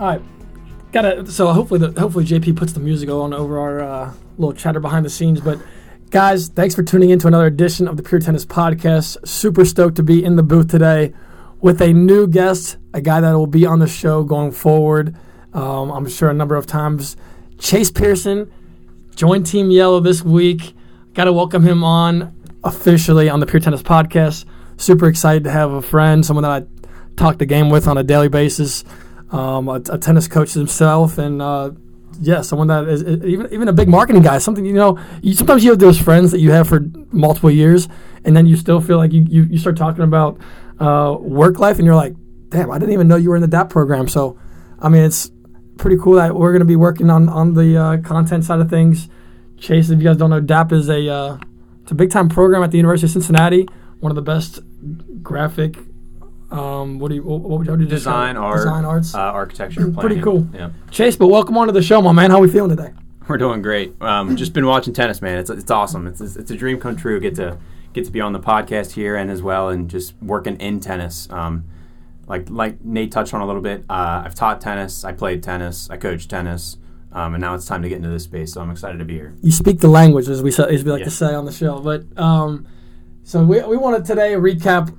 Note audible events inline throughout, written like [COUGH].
All right. Got it. so hopefully the hopefully JP puts the music on over our uh, little chatter behind the scenes. But guys, thanks for tuning in to another edition of the Pure Tennis Podcast. Super stoked to be in the booth today with a new guest, a guy that will be on the show going forward. Um, I'm sure a number of times. Chase Pearson joined Team Yellow this week. Got to welcome him on officially on the Pure Tennis Podcast. Super excited to have a friend, someone that I talk the game with on a daily basis, um, a, a, tennis coach himself, and uh, yeah, someone that is, even even a big marketing guy. Something you know, you, sometimes you have those friends that you have for multiple years, and then you still feel like you you, you start talking about uh, work life, and you're like, damn, I didn't even know you were in the DAP program. So, I mean, it's pretty cool that we're going to be working on on the uh, content side of things. Chase, if you guys don't know, DAP is a uh, it's a big time program at the University of Cincinnati. One of the best graphic. Um, what do you what would you, do design art design arts? uh, architecture pretty cool. Yeah. Chase but welcome on to the show my man. How are we feeling today? We're doing great. Um, just been watching tennis man. It's, it's awesome. It's, it's a dream come true. Get to get to be on the podcast here and as well and just working in tennis. Um, like like Nate touched on a little bit uh, I've taught tennis. I played tennis. I coached tennis. Um, and now it's time to get into this space. So I'm excited to be here. You speak the language, as we, as we like yeah. to say on the show. But um, so we, we wanted today to recap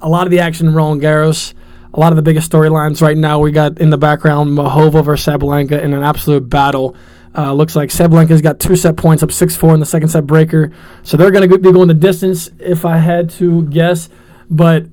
a lot of the action in Roland Garros, a lot of the biggest storylines right now. We got in the background Muchova versus Sabalenka in an absolute battle. Uh, looks like Sabalenka's got two set points up 6 4 in the second set breaker. So they're going to be going the distance if I had to guess. But,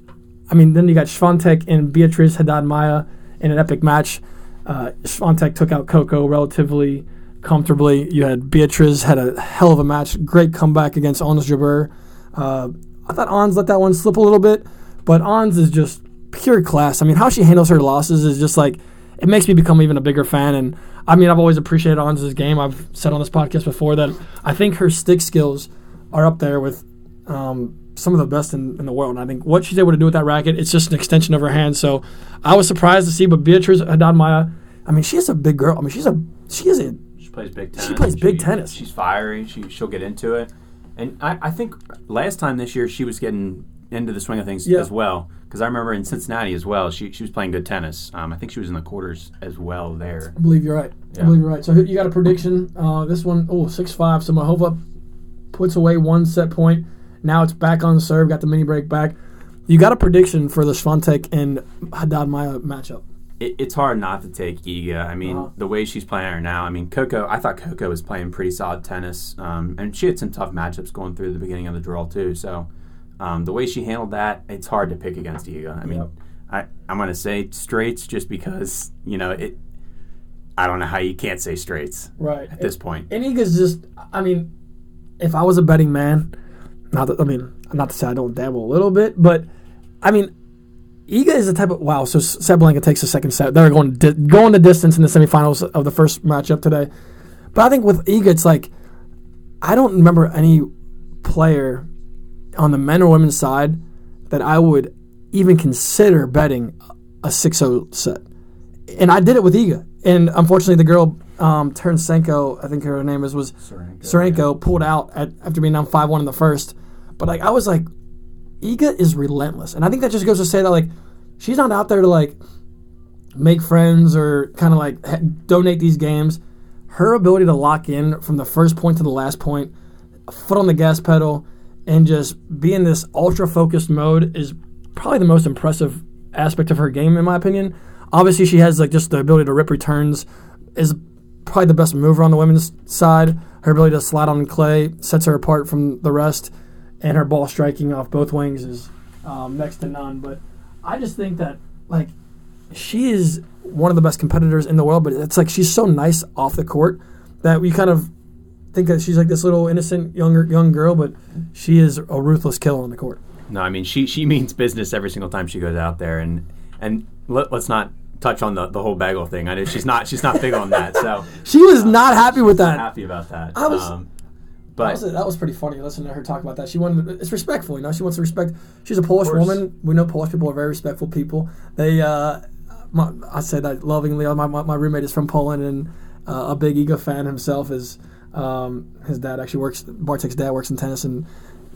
I mean, then you got Swiatek and Beatriz Haddad Maia in an epic match. Uh, Swiatek took out Coco relatively comfortably. You had Beatriz had a hell of a match, great comeback against Ons Jabeur. Uh, I thought Ons let that one slip a little bit, but Ons is just pure class. I mean, how she handles her losses is just like it makes me become even a bigger fan. And I mean, I've always appreciated Ons' game. I've said on this podcast before that I think her stick skills are up there with um, some of the best in, in, the world. And I think what she's able to do with that racket, it's just an extension of her hand. So I was surprised to see, but Beatriz Haddad Maia, I mean, she's a big girl. I mean, she's a she is a she plays big tennis. She plays big she, tennis. She's fiery. She she'll get into it. And I, I think last time this year she was getting into the swing of things yeah. as well. Because I remember in Cincinnati as well, she, she was playing good tennis. Um, I think she was in the quarters as well there. I believe you're right. Yeah. I believe you're right. So you got a prediction. Uh, this one, oh, 6 5. So Muchova puts away one set point. Now it's back on serve. Got the mini break back. You got a prediction for the Swiatek and Haddad Maia matchup? It, it's hard not to take Iga. I mean, uh-huh. the way she's playing her now. I mean, Coco. I thought Coco was playing pretty solid tennis, um, and she had some tough matchups going through the beginning of the draw too. So um, the way she handled that, it's hard to pick against Iga. I mean, yep. I I'm gonna say straights just because you know it. I don't know how you can't say straights right at this point. And Iga's just. I mean, if I was a betting man not that, I mean, not to say I don't dabble a little bit, but I mean, Iga is the type of wow. So Sabalenka takes the second set. They're going di- going the distance in the semifinals of the first matchup today. But I think with Iga, it's like I don't remember any player on the men or women's side that I would even consider betting a 6-0 set. And I did it with Iga. And unfortunately, the girl um, Tarasenko, I think her name is was Tsurenko, yeah. pulled out at, after being down five one in the first. But like I was like, Iga is relentless, and I think that just goes to say that like she's not out there to like make friends or kind of like ha- donate these games. Her ability to lock in from the first point to the last point, foot on the gas pedal, and just be in this ultra focused mode is probably the most impressive aspect of her game, in my opinion. Obviously, she has like just the ability to rip returns, is probably the best mover on the women's side. Her ability to slide on clay sets her apart from the rest and her ball striking off both wings is um, next to none. But I just think that like she is one of the best competitors in the world. But it's like she's so nice off the court that we kind of think that she's like this little innocent younger young girl, but she is a ruthless killer on the court. No, I mean she she means business every single time she goes out there, and and let, us not touch on the, the whole bagel thing. I know she's not she's not big on that, so [LAUGHS] she was uh, not happy with that. Happy about that. I was. Um, but that was, that was, pretty funny. Listening to her talk about that, she wanted it's respectful. You know, she wants to respect. She's a Polish woman. We know Polish people are very respectful people. They, uh, my, I say that lovingly. My, my, my roommate is from Poland and uh, a big Iga fan himself. Is um, his dad actually works? Bartek's dad works in tennis and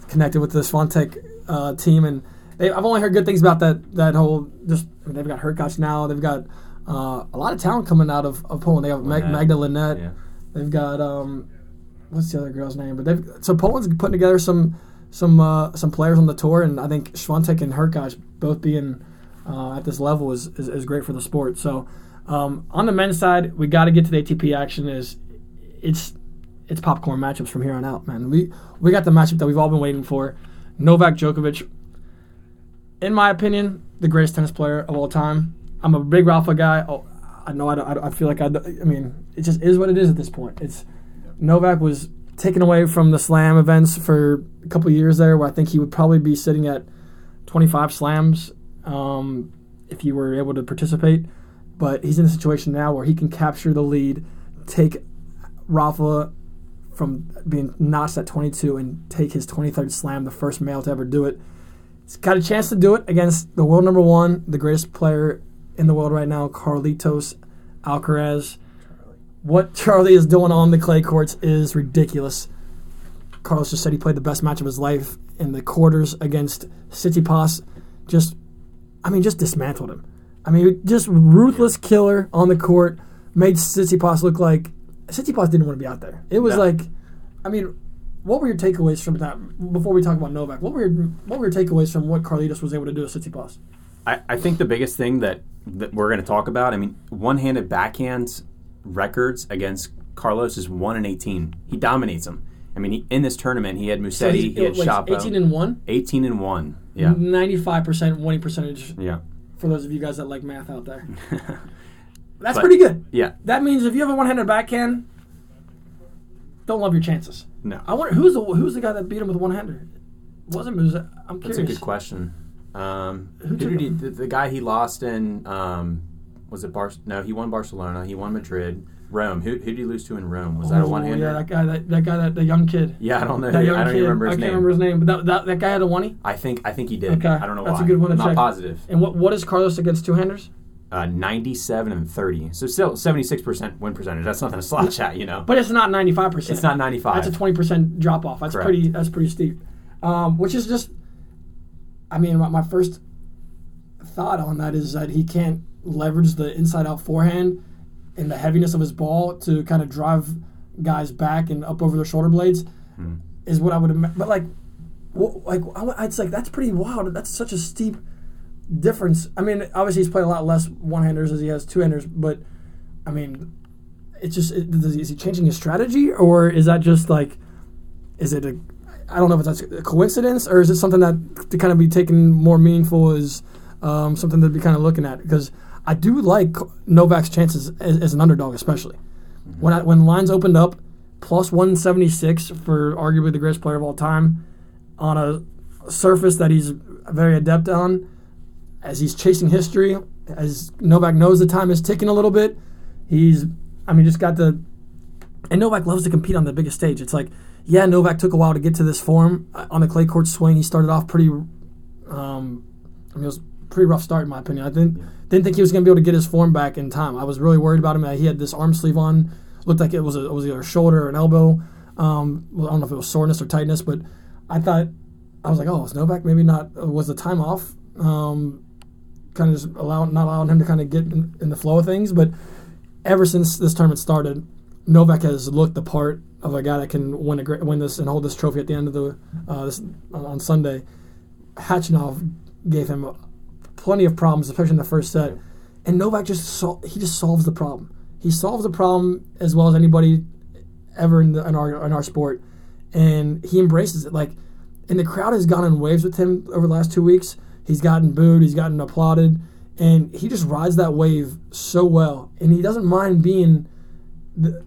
connected with the Swiatek uh, team, and they, I've only heard good things about that that whole. Just I mean, they've got Hurkacz now. They've got uh, a lot of talent coming out of, of Poland. They have Mag- Magda Linette. Yeah. They've got um, what's the other girl's name? But they've so Poland's putting together some some uh, some players on the tour, and I think Swiatek and Hurkacz both being uh, at this level is, is, is great for the sport. So um, on the men's side, we got to get to the ATP action. Is it's it's popcorn matchups from here on out, man. We we got the matchup that we've all been waiting for. Novak Djokovic, in my opinion, the greatest tennis player of all time. I'm a big Rafa guy. Oh, I know I, don't, I, feel like I, I mean, it just is what it is at this point. It's Novak was taken away from the slam events for a couple years there, where I think he would probably be sitting at 25 slams um, if he were able to participate. But he's in a situation now where he can capture the lead, take Rafa from being notched at 22 and take his 23rd slam, the first male to ever do it. He's got a chance to do it against the world number one, the greatest player in the world right now, Carlitos Alcaraz. What Charlie is doing on the clay courts is ridiculous. Carlos just said he played the best match of his life in the quarters against Tsitsipas. Just, I mean, just dismantled him. I mean, just ruthless killer on the court. Made Tsitsipas look like Tsitsipas didn't want to be out there. It was No. like, I mean, what were your takeaways from that? Before we talk about Novak, what were your, what were your takeaways from what Carlitos was able to do to Tsitsipas? I, I think the biggest thing that, that we're going to talk about, I mean, one handed backhands records against Carlos is 1 in 18. He dominates them. I mean, he, in this tournament, he had Musetti, he had oh, Shapo. 18 and one. 18 and 1. Yeah. 95% winning percentage Yeah. for those of you guys that like math out there. [LAUGHS] That's But- pretty good. Yeah. That means if you have a one-handed backhand, don't love your chances. No. I wonder who's the who's the guy that beat him with one-hander. Wasn't Muse? I'm curious. That's a good question. Um, Who did he, the, the guy he lost in, um, was it Bar? No, he won Barcelona. He won Madrid. Rome. Who, who did he lose to in Rome? Was that a one hander? Yeah, that guy, that, that guy, that the young kid. Yeah, I don't know. That who- young I don't kid. even remember his I can't remember his name, but that, that, that guy had a one I think I think he did. Okay, I don't know that's why. a good one to I'm not check. positive. And what what is Carlos against two-handers? Uh, 97 and 30. So still 76% win percentage. That's nothing to slouch at, you know. But it's not 95%. it's not 95. That's a twenty percent drop off. That's Correct. pretty. That's pretty steep. Um, which is just, I mean, my, my first thought on that is that he can't leverage the inside out forehand and the heaviness of his ball to kind of drive guys back and up over their shoulder blades. Hmm. Is what I would imagine. But like, like I, it's like that's pretty wild. That's such a steep difference. I mean, obviously he's played a lot less one handers as he has two handers, but I mean, it's just it, does he, is he changing his strategy or is that just like is it a I don't know if that's a coincidence or is it something that to kind of be taken more meaningful as um, something to be kind of looking at because I do like Novak's chances as, as an underdog especially when I, when lines opened up plus 176 for arguably the greatest player of all time on a surface that he's very adept on as he's chasing history as Novak knows the time is ticking a little bit he's I mean just got the and Novak loves to compete on the biggest stage. It's like, yeah, Novak took a while to get to this form Uh, on the clay court swing. He started off pretty, um, I mean, it was a pretty rough start in my opinion. I didn't didn't think he was going to be able to get his form back in time. I was really worried about him. He had this arm sleeve on, looked like it was a, it was either a shoulder or an elbow. Um, I don't know if it was soreness or tightness, but I thought I was like, oh, is Novak maybe not uh, was the time off? Um, kind of just allowing not allowing him to kind of get in, in the flow of things, but ever since this tournament started, Novak has looked the part of a guy that can win a win this and hold this trophy at the end of the uh, this, on, on Sunday. Khachanov gave him plenty of problems, especially in the first set, and Novak just sol- he just solves the problem. He solves the problem as well as anybody ever in, the, in our in our sport, and he embraces it. Like, and the crowd has gone in waves with him over the last two weeks. He's gotten booed, he's gotten applauded, and he just rides that wave so well. And he doesn't mind being the,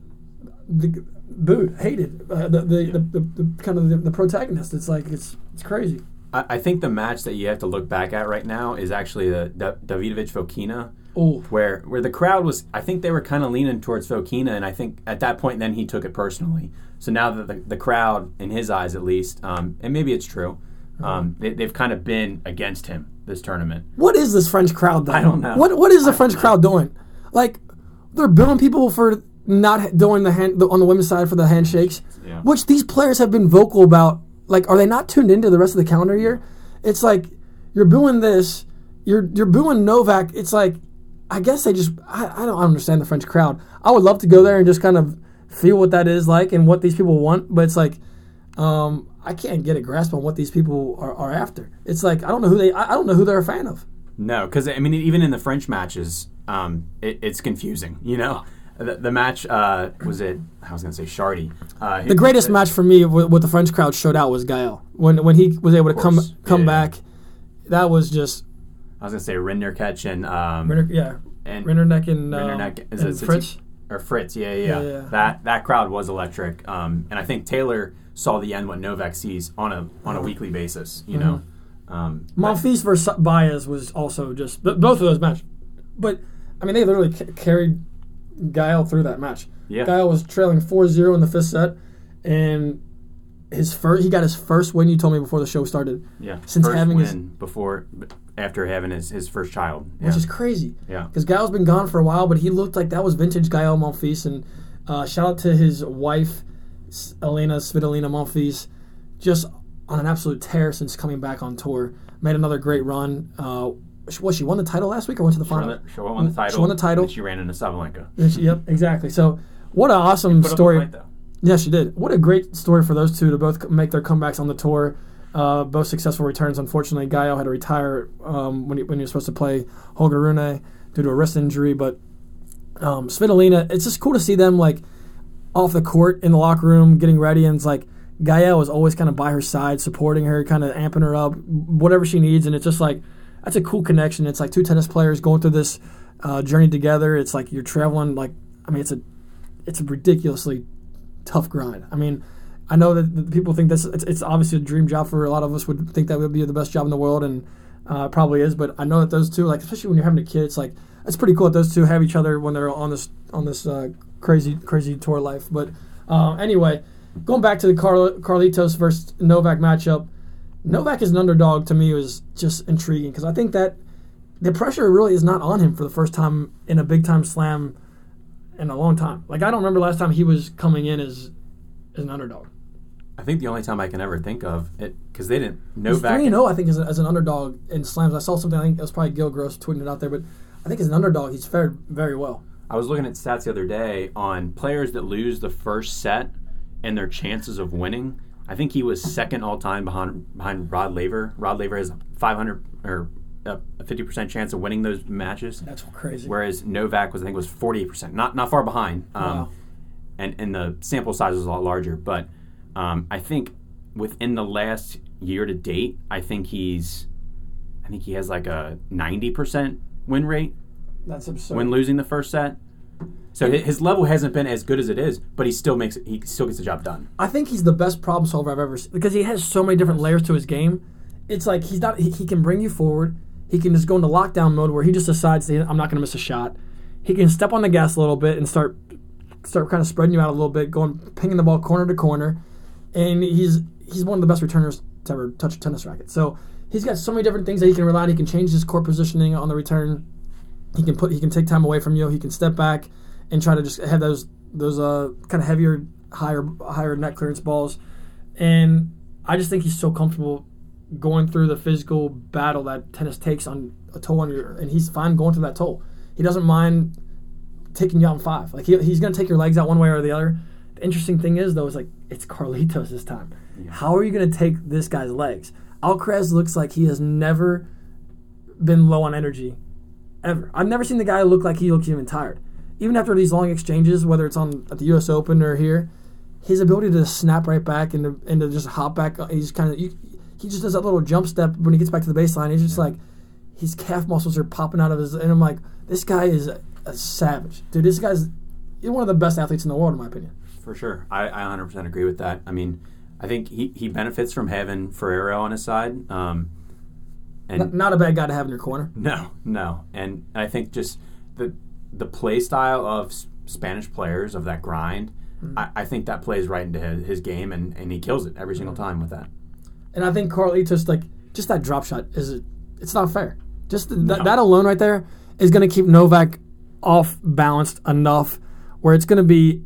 the booed, hated, uh, the, the, the, the, kind of the, the protagonist. It's like it's it's crazy. I, I think the match that you have to look back at right now is actually the da- Davidovich Fokina, Oh, where where the crowd was. I think they were kind of leaning towards Fokina, and I think at that point then he took it personally. So now that the, the crowd, in his eyes at least, um, and maybe it's true, um, they, they've kind of been against him this tournament. what is this French crowd though? I don't know. What what is the French crowd doing? Like they're billing people for not doing the hand on the women's side for the handshakes, Yeah. which these players have been vocal about Like, are they not tuned into the rest of the calendar year? It's like you're booing this, you're you're booing Novak. It's like I guess they just I, I don't understand the French crowd. I would love to go there and just kind of feel what that is like and what these people want, but it's like um, I can't get a grasp on what these people are, are after. It's like I don't know who they I, I don't know who they're a fan of. No, because I mean, even in the French matches, um, it, it's confusing. You know, the, the match uh, was it. I was going to say Shardy. Uh, The greatest match for me, with what the French crowd showed out, was Gael when when he was able to come come Yeah, back. That was just I was going to say Rinderknech and um, Rinner, yeah, and Rinderknech and, um, Rinderknech- is and it- Fritz. or Fritz. Yeah, yeah, Yeah, yeah. yeah. That that crowd was electric. Um, and I think Taylor saw the end what Novak sees on a on a weekly basis. You know. Mm-hmm. Um, Monfils versus Baez was also just but both of those matches. But I mean, they literally ca- carried Gael through that match. Yeah. Gael was trailing 4-0 in the fifth set, and his first he got his first win. You told me before the show started, yeah. since First having his- before after having his, his first child. Yeah. which is crazy. yeah. because Gael's been gone for a while, but he looked like that was vintage Gael Monfils. And uh, shout out to his wife, Elena Svitolina Monfils, just on an absolute tear since coming back on tour. Made another great run. Uh, what she won the title last week or went to the She won final? the, she won the title. She won the title. she ran into Sabalenka. She- yep, exactly. So what an awesome Put up a story. Yeah, she did. What a great story for those two to both make their comebacks on the tour. Uh, both successful returns. Unfortunately, Gael had to retire um, when, he, when he was supposed to play Holger Rune due to a wrist injury. But um, Svitolina, it's just cool to see them like off the court in the locker room getting ready. And it's like Gael is always kind of by her side, supporting her, kind of amping her up, whatever she needs. And it's just like that's a cool connection. It's like two tennis players going through this uh, journey together. It's like you're traveling. Like I mean, it's a it's a ridiculously tough grind. I mean, I know that people think this it's, it's obviously a dream job for a lot of us would think that would be the best job in the world and uh, probably is, but I know that those two like especially when you're having a kid, it's like it's pretty cool that those two have each other when they're on this on this uh, crazy crazy tour life. But uh, anyway, going back to the Carl- Carlitos versus Novak matchup, Novak as an underdog to me It was just intriguing because I think that the pressure really is not on him for the first time in a big time slam in a long time. Like I don't remember last time he was coming in as as an underdog. I think the only time I can ever think of it because they didn't Novak. three zero, I think, as, a, as an underdog in slams. I saw something. I think it was probably Gil Gross tweeting it out there, but I think as an underdog, he's fared very well. I was looking at stats the other day on players that lose the first set and their chances of winning. I think he was second all time behind behind Rod Laver. Rod Laver has 500 or a 50% chance of winning those matches, That's crazy. whereas Novak was I think was 48%, not not far behind. Um, Wow. And and the sample size was a lot larger, but um, I think within the last year to date, I think he's I think he has like a 90% win rate That's absurd. when losing the first set. So his level hasn't been as good as it is, but he still makes it, he still gets the job done. I think he's the best problem solver I've ever seen because he has so many different layers to his game. It's like he's not. He, he can bring you forward. He can just go into lockdown mode where he just decides I'm not going to miss a shot. He can step on the gas a little bit and start start kind of spreading you out a little bit, going pinging the ball corner to corner, and he's he's one of the best returners to ever touch a tennis racket. So he's got so many different things that he can rely on. He can change his court positioning on the return. He can put he can take time away from you. He can step back and try to just have those those uh kind of heavier, higher higher net clearance balls. And I just think he's so comfortable going through the physical battle that tennis takes on a toll on your, and he's fine going through that toll. He doesn't mind taking you out in five. Like he, he's going to take your legs out one way or the other. The interesting thing is though, is like it's Carlitos this time. How are you going to take this guy's legs? Alcaraz looks like he has never been low on energy ever. I've never seen the guy look like he looks even tired. Even after these long exchanges, whether it's on at the U.S. Open or here, his ability to snap right back and to, and to just hop back, uh, he's kind of he just does that little jump step when he gets back to the baseline. He's just like his calf muscles are popping out of his, and I'm like, this guy is a, a savage, dude. This guy's he's one of the best athletes in the world, in my opinion. For sure. I, I 100% agree with that. I mean, I think he, he benefits from having Ferrero on his side. Um, and N- not a bad guy to have in your corner. [LAUGHS] No, no, and I think just the the play style of Spanish players of that grind, hmm. I, I think that plays right into his, his game, and, and he kills it every single hmm. time with that. And I think Carlitos, like, just that drop shot is it's not fair. Just th- No. that, that alone right there is going to keep Novak off balanced enough where it's going to be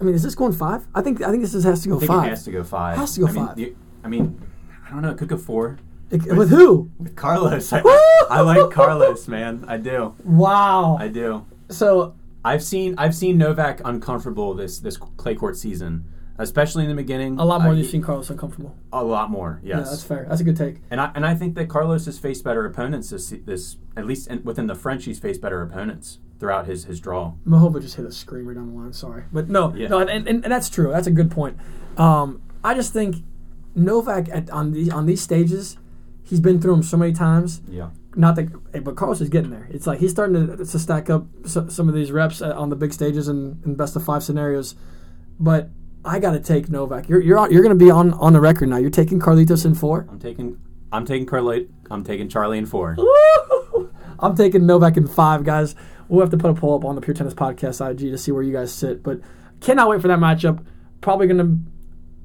I mean, is this going five? I think I think this is, has to go five. it has to go five. Has to go I mean, five. I mean, I don't know. It could go four It- with who? with Carlos. I, I like Carlos, man. I do. Wow. I do. so I've seen I've seen Novak uncomfortable this this clay court season, especially in the beginning. a lot more I- than you've seen Carlos uncomfortable. A lot more, yes. Yeah, that's fair. That's a good take. and I and I think that Carlos has faced better opponents this this at least in, within the French. He's faced better opponents throughout his his draw. Muchova just hit a screamer down the line. Sorry, but no, Yeah. no, and, and, and that's true. That's a good point. Um, I just think Novak at, on these on these stages, he's been through them so many times. Yeah. Not that, eh, but Carlos is getting there. It's like he's starting to, to stack up so, some of these reps uh, on the big stages and, and best of five scenarios. But I got to take Novak. You're you're on- you're going to be on on the record now. You're taking Carlitos in four. I'm taking I'm taking Carly I'm taking Charlie in four. [LAUGHS] I'm taking Novak in five, guys. We'll have to put a poll up on the Pure Tennis Podcast IG to see where you guys sit. But cannot wait for that matchup. Probably gonna.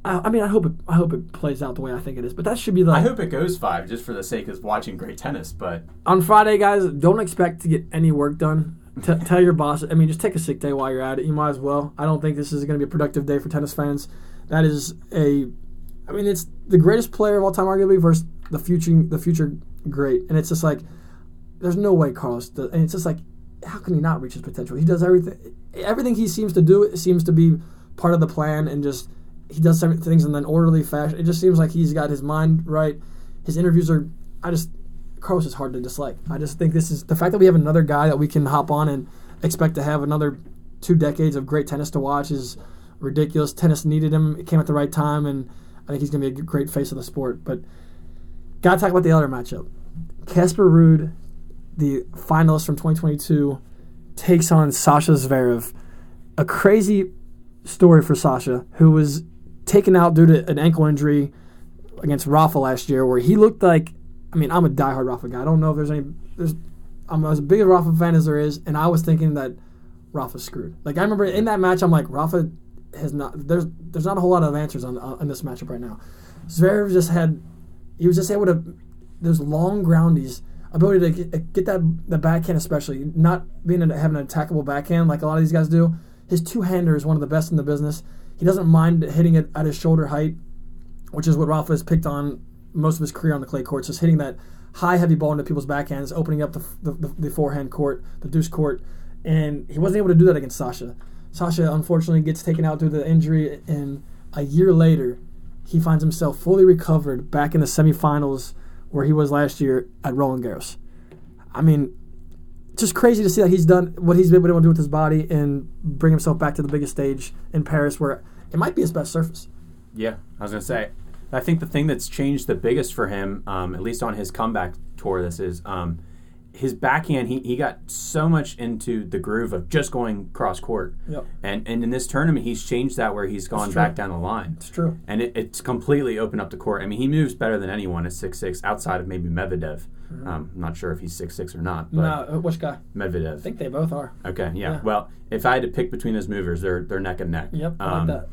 I, I mean, I hope it. I hope it plays out the way I think it is. But that should be the I hope it goes five just for the sake of watching great tennis. But on Friday, guys. Don't expect to get any work done. T- [LAUGHS] tell your boss. I mean, just take a sick day while you're at it. You might as well. I don't think this is going to be a productive day for tennis fans. That is a. I mean, it's the greatest player of all time, arguably, versus the future, the future great. And it's just like, there's no way Carlos. Does, and it's just like, how can he not reach his potential? He does everything. Everything he seems to do it seems to be part of the plan, and just he does things in an orderly fashion. It just seems like he's got his mind right. His interviews are. I just Carlos is hard to dislike. I just think this is the fact that we have another guy that we can hop on and expect to have another two decades of great tennis to watch is ridiculous. Tennis needed him. It came at the right time, and I think he's going to be a great face of the sport. But got to talk about the other matchup. Casper Ruud, the finalist from 2022, takes on Sasha Zverev. A crazy story for Sasha, who was taken out due to an ankle injury against Rafa last year, where he looked like. I mean, I'm a diehard Rafa guy. I don't know if there's any. There's, I'm as big a Rafa fan as there is, and I was thinking that Rafa's screwed. Like I remember in that match, I'm like Rafa has not. There's there's not a whole lot of answers on on this matchup right now. Zverev just had. He was just able to. Those long groundies, ability to get, get that the backhand, especially not being having an attackable backhand like a lot of these guys do. His two hander is one of the best in the business. He doesn't mind hitting it at his shoulder height, which is what Rafa has picked on most of his career on the clay courts, just hitting that high, heavy ball into people's backhands, opening up the, the, the, forehand court, the deuce court, and he wasn't able to do that against Sasha. Sasha unfortunately gets taken out due to the injury, and a year later, he finds himself fully recovered back in the semifinals where he was last year at Roland Garros. I mean, just crazy to see that he's done what he's been able to do with his body and bring himself back to the biggest stage in Paris, where it might be his best surface. Yeah, I was gonna say. I think the thing that's changed the biggest for him, um, at least on his comeback tour, this is um, his backhand. He, he got so much into the groove of just going cross court, Yep. and and in this tournament, he's changed that where he's gone back down the line, It's true. and it, it's completely opened up the court. I mean, he moves better than anyone at six six, outside of maybe Medvedev. Um, I'm not sure if he's six six or not, but No, uh, which guy? Medvedev. I think they both are. Okay, yeah. Yeah. Well, if I had to pick between those movers, they're they're neck and neck. Yep, I Um, like that.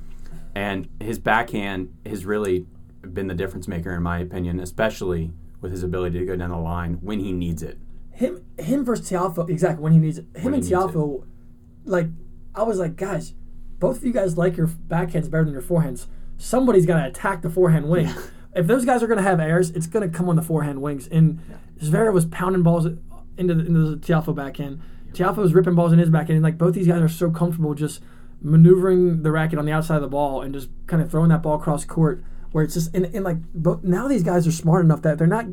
And his backhand has really been the difference maker, in my opinion, especially with his ability to go down the line when he needs it. Him, him versus Tiafoe, exactly when he needs it. Him When and Tiafoe, like, I was like, guys, both of you guys like your backhands better than your forehands. Somebody's got to attack the forehand wing. [LAUGHS] if those guys are going to have airs, it's going to come on the forehand wings. And Zverev was pounding balls into the, into the Tiafoe backhand. Tiafoe was ripping balls in his backhand. And like both these guys are so comfortable just maneuvering the racket on the outside of the ball and just kind of throwing that ball across court. Where it's just and, and like both, now these guys are smart enough that they're not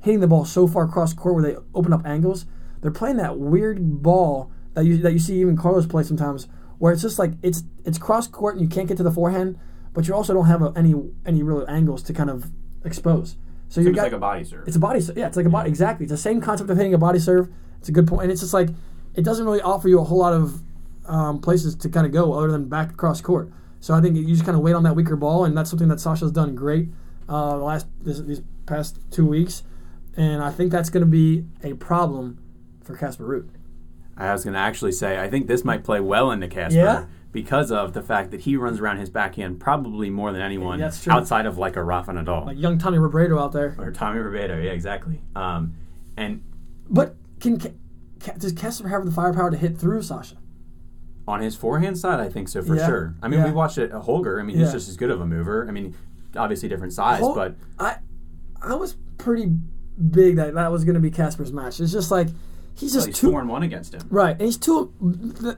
hitting the ball so far across court where they open up angles. They're playing that weird ball that you that you see even Carlos play sometimes, where it's just like it's it's cross court and you can't get to the forehand, but you also don't have a, any any real angles to kind of expose. So you got like a body serve. it's a body. ser- Yeah, it's like a body. Mm-hmm. Exactly. It's the same concept of hitting a body serve. It's a good point, and it's just like it doesn't really offer you a whole lot of um, places to kind of go other than back across court. So I think you just kind of wait on that weaker ball, and that's something that Sasha's done great uh, the last this, these past two weeks, and I think that's going to be a problem for Casper Ruud. I was going to actually say, I think this might play well into Casper Yeah? because of the fact that he runs around his backhand probably more than anyone true. outside of like a Rafa Nadal Like young Tommy Robredo out there. or Tommy Ribeiro. Yeah, exactly. Um, and But can Ca- Ca- does Casper have the firepower to hit through Sasha? On his forehand side, I think so for Yeah. sure. I mean, Yeah. we watched it at Holger. I mean, Yeah. he's just as good of a mover. I mean, obviously different size, Hol- but I I was pretty big that that was going to be Casper's match. It's just like he's just he's too four and one against him. right, and he's too.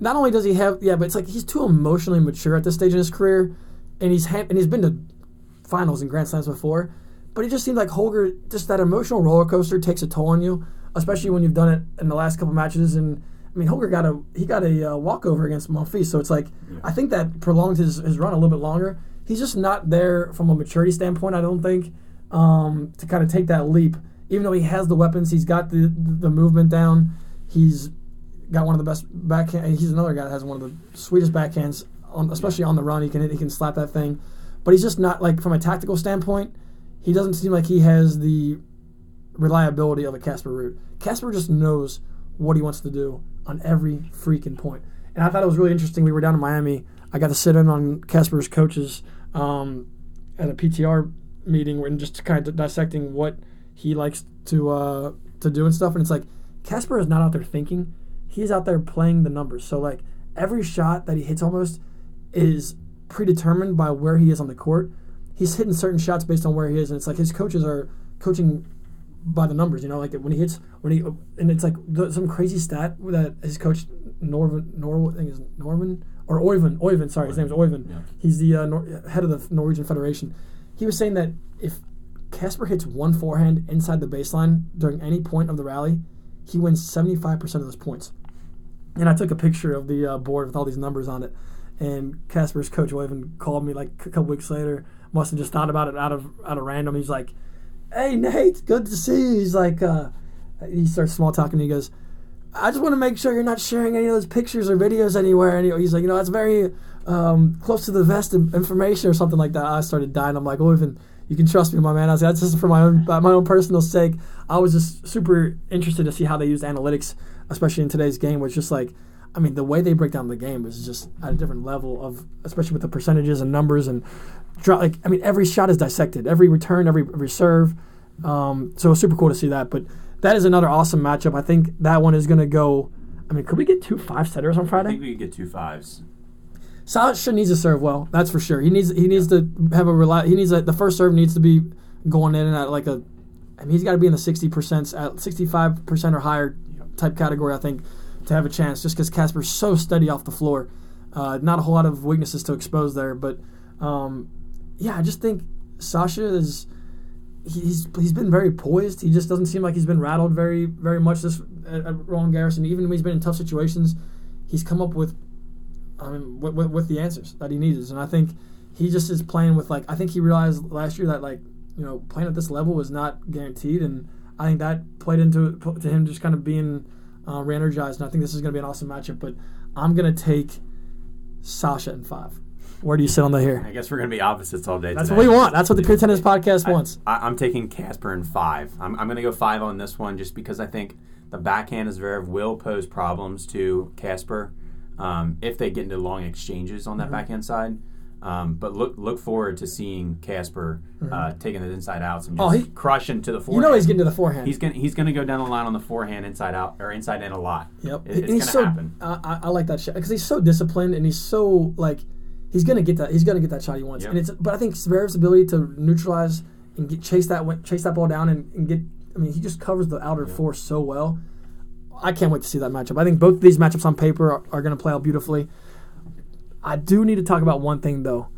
Not only does he have yeah, but it's like he's too emotionally mature at this stage in his career, and he's ha- and he's been to finals and Grand Slams before, but it just seems like Holger just that emotional roller coaster takes a toll on you, especially when you've done it in the last couple matches and. I mean, Holger got a he got a uh, walkover against Monfils, so it's like I think that prolonged his, his run a little bit longer. He's just not there from a maturity standpoint. I don't think um, to kind of take that leap. Even though he has the weapons, he's got the the movement down. He's got one of the best backhand. He's another guy that has one of the sweetest backhands, on, especially on the run. He can he can slap that thing, but he's just not like from a tactical standpoint. He doesn't seem like he has the reliability of a Casper Ruud. Casper just knows what he wants to do on every freaking point. And I thought it was really interesting. We were down in Miami. I got to sit in on Casper's coaches um, at a PTR meeting and just kind of dissecting what he likes to uh, to do and stuff. And it's like Casper is not out there thinking; he's out there playing the numbers. So like every shot that he hits almost is predetermined by where he is on the court. He's hitting certain shots based on where he is, and it's like his coaches are coaching by the numbers. You know, like when he hits when he and it's like the, some crazy stat that his coach Norman Nor I think is Norman or Oyvind Oyvind. Sorry, his name's Oyvind. Yeah. He's the uh, Nor- head of the Norwegian Federation. He was saying that if Casper hits one forehand inside the baseline during any point of the rally, he wins seventy five percent of those points. And I took a picture of the uh, board with all these numbers on it. And Casper's coach Oyvind called me like a couple weeks later. Must have just thought about it out of out of random. He's like, "Hey Nate, good to see you." He's like, uh, he starts small talking. And he goes, "I just want to make sure you're not sharing any of those pictures or videos anywhere." And he's like, "You know, that's very um, close to the vest information or something like that." I started dying. I'm like, oh, even you can trust me, my man." I was like, "That's just for my own my own personal sake." I was just super interested to see how they used analytics, especially in today's game, which just like. I mean, the way they break down the game is just at a different level of, especially with the percentages and numbers and, dro- like I mean, every shot is dissected, every return, every every serve. Um, so it's super cool to see that. But that is another awesome matchup. I think that one is going to go. I mean, could we get two five setters on Friday? I think we could get two fives. Sasha needs to serve well. That's for sure. He needs he needs to have a rely. He needs a, the first serve needs to be going in and at like a. I mean, he's got to be in the sixty percent, at sixty five percent or higher type category. I think to have a chance, just because Casper's so steady off the floor. Uh, not a whole lot of weaknesses to expose there, but um, yeah, I just think Sasha is. He's he's been very poised. He just doesn't seem like he's been rattled very very much this at, at Roland Garros. Even when he's been in tough situations, he's come up with I mean, with, with, with the answers that he needs. And I think he just is playing with like I think he realized last year that like you know playing at this level was not guaranteed, and I think that played into to him just kind of being uh, re-energized. And I think this is going to be an awesome matchup. But I'm going to take Sasha in five. Where do you sit on the here? I guess we're gonna be opposites all day. That's today. what we want. That's what the Pure Tennis Podcast wants. I, I'm taking Casper in five. I'm, I'm going to go five on this one just because I think the backhand is very will pose problems to Casper um, if they get into long exchanges on that Mm-hmm. backhand side. Um, but look look forward to seeing Casper uh, taking the inside outs and Mm-hmm. Oh, just he- crushing to the forehand. You know he's getting to the forehand. He's gonna he's gonna go down the line on the forehand inside out or inside in a lot. Yep, It- it's he's gonna so. happen. I, I, like that shot because he's so disciplined and he's so like he's gonna get that. He's gonna get that shot he wants. Yep. And it's but I think Zverev's ability to neutralize and get chase that chase that ball down and, and get. I mean, he just covers the outer force so well. I can't wait to see that matchup. I think both of these matchups on paper are, are going to play out beautifully. I do need to talk about one thing though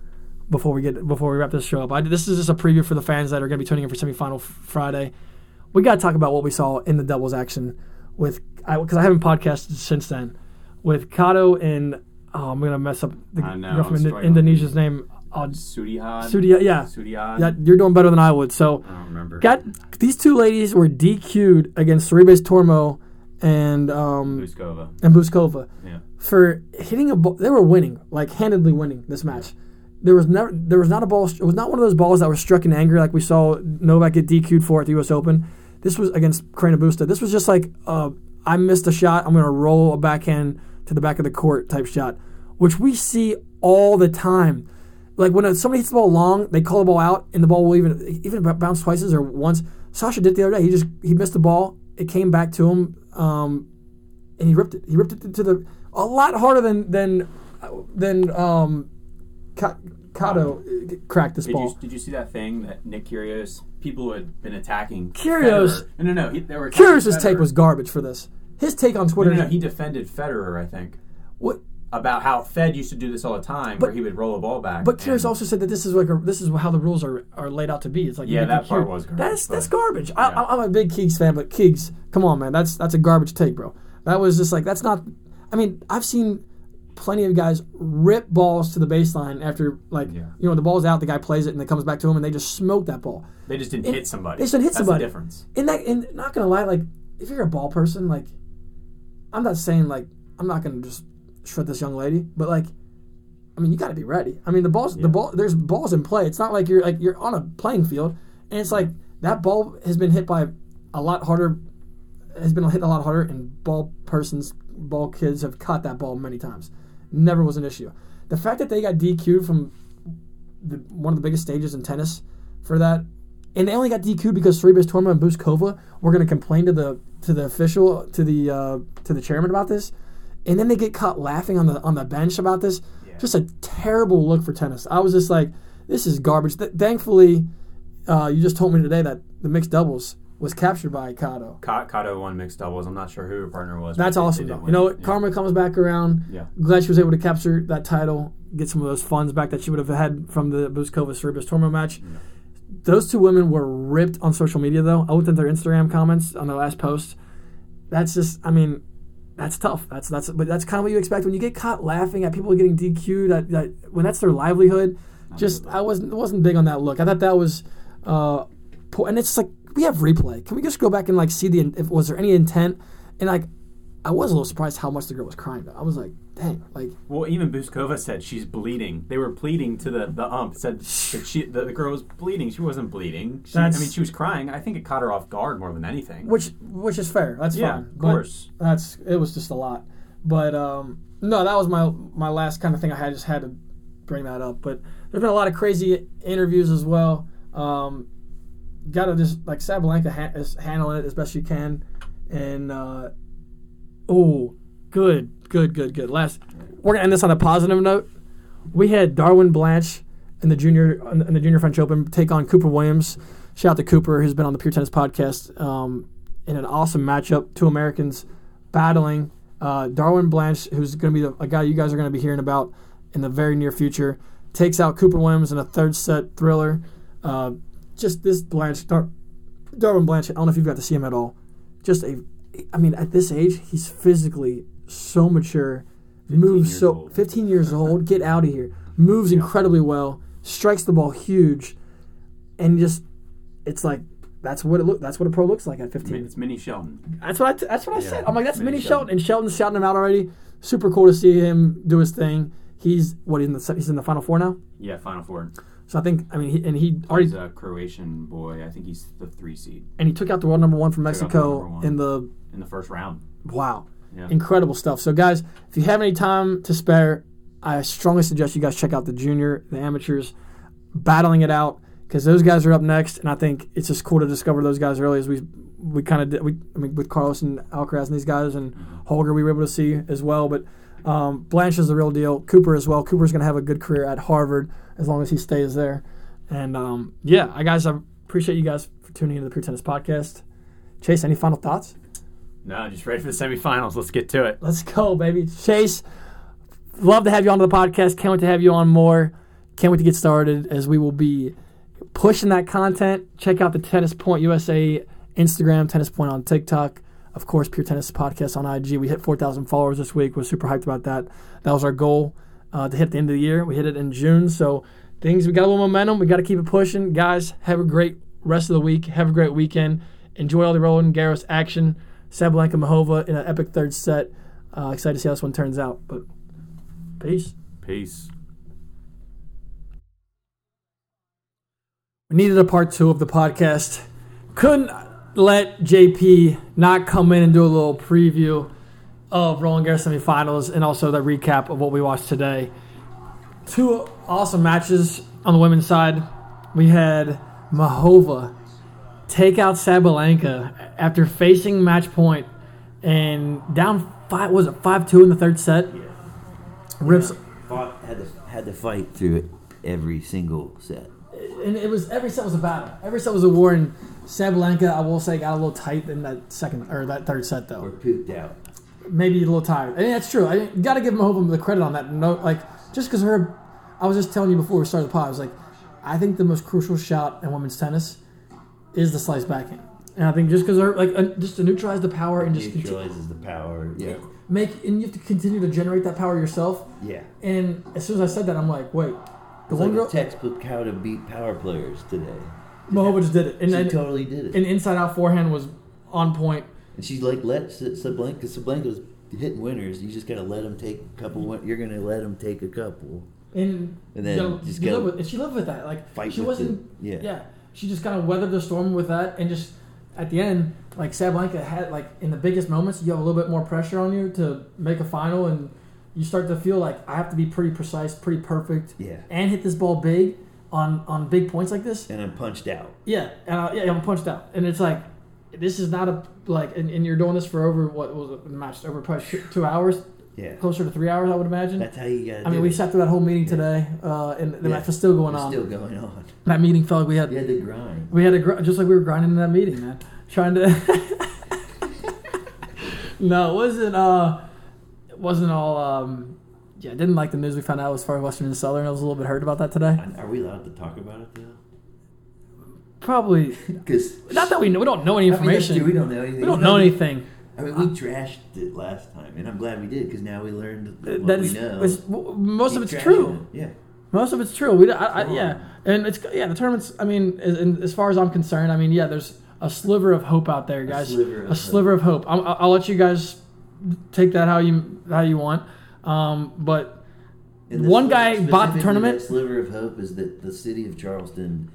before we get before we wrap this show up. I, this is just a preview for the fans that are going to be tuning in for semifinal Friday. We got to talk about what we saw in the doubles action with because I, haven't podcasted since then with Kato and oh I'm going to mess up the I know, girl from Indo- Indonesia's name. Oh, Sudihad. Sudia, yeah, Sudihad. yeah, you're doing better than I would. So I don't remember. got these two ladies were DQ'd against Sorribes Tormo and um, Bouzkova. and Bouzkova Yeah. For hitting a ball. They were winning, like handedly winning this match. There was never, there was not a ball. It was not one of those balls that were struck in anger, like we saw Novak get DQ'd for at the U.S. Open. This was against Carreño Busta. This was just like, uh, I missed a shot. I'm going to roll a backhand to the back of the court type shot, which we see all the time. Like when somebody hits the ball long, they call the ball out, and the ball will even even bounce twice or once. Sasha did the other day. He just he missed the ball. It came back to him. Um, and he ripped it. He ripped it to the a lot harder than than than um, Ka- Kato cracked this Did ball. you, did you see that thing that Nick Kyrgios? People who had been attacking Federer- No, no, no. He, they were Kyrgios' take was garbage for this. His take on Twitter. no, no. He defended Federer, I think, what, about how Fed used to do this all the time, where he would roll a ball back. but Kyrgios also said that this is like a, this is how the rules are, are laid out to be. It's like Yeah, that part was garbage, That's that's garbage. I, Yeah. I, I'm a big Keegs fan, but Keegs, come on, man, that's that's a garbage take, bro. That was just like that's not. I mean, I've seen plenty of guys rip balls to the baseline after like Yeah. you know the ball's out, the guy plays it, and it comes back to him, and they just smoke that ball. they just didn't hit somebody. they just didn't hit That's somebody. The difference. in that in not gonna lie, like if you're a ball person, like I'm not saying like I'm not gonna just shred this young lady, but like I mean you gotta be ready. I mean the balls the ball there's balls in play. It's not like you're like you're on a playing field and it's like that ball has been hit by a lot harder has been hit a lot harder and ball persons ball kids have caught that ball many times. Never was an issue. The fact that they got DQ'd from the, one of the biggest stages in tennis for that and they only got DQ'd because Sorribes Tormo and Bouzkova were going to complain to the to the official to the uh, to the chairman about this, and then they get caught laughing on the on the bench about this. Yeah. Just a terrible look for tennis. I was just like, this is garbage. Th- thankfully, uh, you just told me today that the mixed doubles was captured by Kato. Ka- Kato won mixed doubles. I'm not sure who her partner was. That's awesome though. You know what? Yeah. Karma comes back around. Yeah. Glad she was able to capture that title, get some of those funds back that she would have had from the Bouzkova Sorribes Tormo match. Those two women were ripped on social media though. I looked at their Instagram comments on their last post. That's just, I mean, that's tough. That's that's, but that's kind of what you expect when you get caught laughing at people getting DQ'd. That, that when that's their livelihood. Just I wasn't wasn't big on that look. I thought that was, uh, poor. and it's like we have replay. Can we just go back and like see the if was there any intent? And like, I was a little surprised how much the girl was crying. Though. I was like, dang, like Well, even Bouzkova said she's bleeding. They were pleading to the the ump. Said that she the, the girl was bleeding. She wasn't bleeding. She, I mean, she was crying. I think it caught her off guard more than anything. which which is fair. That's yeah, fine. of But course. That's it was just a lot. But um, no, that was my my last kind of thing. I had just had to bring that up. But there's been a lot of crazy interviews as well. Um, Got to just like Sabalenka ha- is handling it as best you can, and uh, oh, good, good, good, good. Last, we're gonna end this on a positive note. We had Darwin Blanch in the junior in the junior French Open take on Cooper Williams. Shout out to Cooper, who's been on the Pure Tennis podcast um, in an awesome matchup. Two Americans battling. Uh, Darwin Blanch, who's going to be the, a guy you guys are going to be hearing about in the very near future, takes out Cooper Williams in a third set thriller. Uh, just this Blanch, Dar- Darwin Blanch. I don't know if you've got to see him at all. Just a, I mean, at this age, he's physically so mature, moves so old. 15 years old. Get [LAUGHS] out of here. Moves incredibly well. Strikes the ball huge, and just it's like that's what it look. That's what a pro looks like at 15. It's Mini Shelton. That's what I t- that's what I Yeah, said. I'm like that's Mini Mini Shelton. Shelton, and Shelton's shouting him out already. Super cool to see him do his thing. He's what in the he's in the final four now. Yeah, Final Four. So I think I mean he, and he already He's a Croatian boy. I think he's the three seed and he took out the world number one from Mexico one. in the in the first round. wow Yeah. incredible stuff. So guys, if you have any time to spare, I strongly suggest you guys check out the junior, the amateurs, battling it out because those guys are up next, and I think it's just cool to discover those guys early as we we kind of did. We I mean with Carlos and Alcaraz and these guys and Holger we were able to see as well, but. Um, Blanch is the real deal. Cooper as well. Cooper's going to have a good career at Harvard as long as he stays there. And um, yeah, I guys, I appreciate you guys for tuning into the Pure Tennis Podcast. Chase, any final thoughts? No, just ready for the semifinals. Let's get to it. Let's go, baby. Chase, love to have you on the podcast. Can't wait to have you on more. Can't wait to get started as we will be pushing that content. Check out the Tennis Point USA Instagram, Tennis Point on TikTok. Of course, Pure Tennis Podcast on IG. We hit 4,000 followers this week. We're super hyped about that. That was our goal uh, to hit the end of the year. We hit it in June. So things, we got a little momentum. We got to keep it pushing. Guys, have a great rest of the week. Have a great weekend. Enjoy all the Roland Garros action. Sabalenka Muchova in an epic third set. Uh, excited to see how this one turns out. But peace. Peace. We needed a part two of the podcast. Couldn't let JP not come in and do a little preview of Roland Garros semifinals and also the recap of what we watched today. Two awesome matches on the women's side. We had Muchova take out Sabalenka after facing match point and down five was it five two in the third set. Yeah. Rips, Fought, had to had to fight through it every single set. and it was every set was a battle. Every set was a war. And Sabalenka, I will say, got a little tight in that second or that third set though. Or pooped out. Maybe a little tired. I mean, that's true. I got to give Muchova the credit on that. No, like just because her, I was just telling you before we started the pod. I was like, I think the most crucial shot in women's tennis is the slice backhand. And I think just because her, like, uh, just to neutralize the power and just conti- Neutralizes the power. Yeah. make, and you have to continue to generate that power yourself. Yeah. And as soon as I said that, I'm like, wait, the It's one like girl, a textbook how to beat power players today. Muchova just did it, and she then totally did it. an inside out forehand was on point. And she's like, let S- Sabalenka, because Sabalenka's hitting winners. You just got to let them take a couple. You're going to let them take a couple. And, And then you know, just you go live with, and she lived with that. Like she wasn't. it. Yeah. yeah. She just kind of weathered the storm with that, and just at the end, like Sabalenka had like in the biggest moments, you have a little bit more pressure on you to make a final, and you start to feel like I have to be pretty precise, pretty perfect, Yeah. and hit this ball big on on big points like this. And I'm punched out. Yeah, and I, yeah, I'm punched out, and it's like this is not a like, and, and you're doing this for over what was it, the match over probably two- hours, Yeah. closer to three hours, I would imagine. That's how you got I mean, we sat through that whole meeting today, uh, and the Yeah. match was still going It's on. still going on. that meeting felt like we had You had to grind. we had to gr- just like we were grinding in that meeting, man. Trying to. [LAUGHS] no, it wasn't. Uh, it wasn't all. Um, yeah, I didn't like the news we found out as far as Western and Southern. I was a little bit hurt about that today. Are we allowed to talk about it though? Probably [LAUGHS] Because not that we know. We don't know any information. we don't know anything. We don't know anything. I mean, we trashed it last time, and I'm glad we did because now we learned what That we know. most of it's true. it. Yeah. Most of it's true. We, I, I, yeah, and it's yeah. The tournaments. I mean, as, as far as I'm concerned, I mean, yeah. There's a sliver of hope out there, guys. sliver of a sliver of hope. I'll, I'll let you guys take that how you how you want. Um, but One sliver- guy bought the tournament. Sliver of hope is that the city of Charleston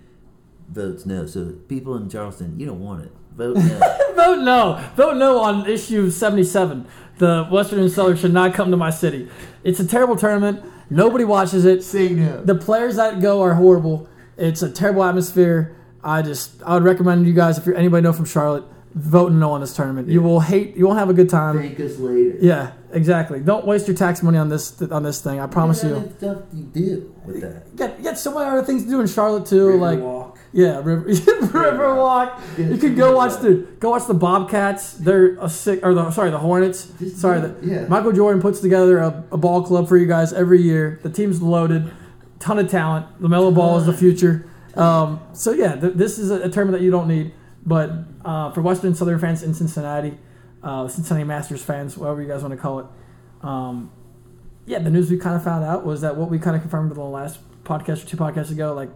votes no. So people in Charleston, you don't want it. Vote [LAUGHS] no. vote no. Vote no on issue 77. The Western and Southern should not come to my city. It's a terrible tournament. Nobody watches it. Say no. The players that go are horrible. It's a terrible atmosphere. I just I would recommend you guys if you're anybody know from Charlotte, vote no on this tournament. You will hate. You won't have a good time. Thank us later. Yeah, exactly. Don't waste your tax money on this on this thing. I promise What you. other stuff do you do with that? You got, you got so many other things to do in Charlotte too. like Riverwalk. Yeah, river, [LAUGHS] Riverwalk. You could go watch the go watch the Bobcats. They're a sick or the sorry the Hornets. Sorry, the, yeah. Michael Jordan puts together a, a ball club for you guys every year. The team's loaded, ton of talent. LaMelo Ball is the future. Um, so yeah, th- this is a, a tournament that you don't need. But uh, for Western Southern fans in Cincinnati, uh, Cincinnati Masters fans, whatever you guys want to call it, um, yeah, the news we kind of found out was that what we kind of confirmed in the last podcast or two podcasts ago, like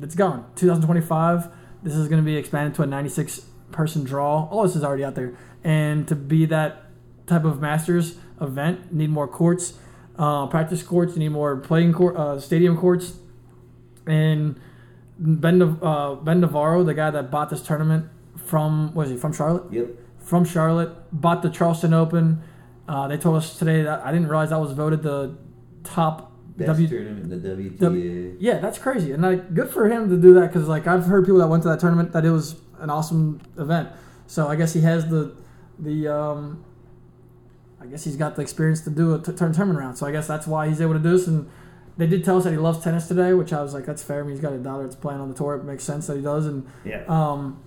it's gone. 2025, this is going to be expanded to a 96 person draw. All this is already out there, and to be that type of Masters event, need more courts, uh, practice courts, you need more playing court, uh, stadium courts, and Ben uh, Ben Navarro, the guy that bought this tournament from was he from Charlotte? Yep. from Charlotte, bought the Charleston Open. Uh, they told us today that I didn't realize that was voted the top Best W. tournament in the WTA. W- Yeah, that's crazy, and like good for him to do that because like I've heard people that went to that tournament that it was an awesome event. So I guess he has the the um, I guess he's got the experience to do a t- turn tournament round. So I guess that's why he's able to do this. And they did tell us that he loves tennis today, which I was like, that's fair. I mean, he's got a dollar that's playing on the tour. It makes sense that he does. And yeah. um,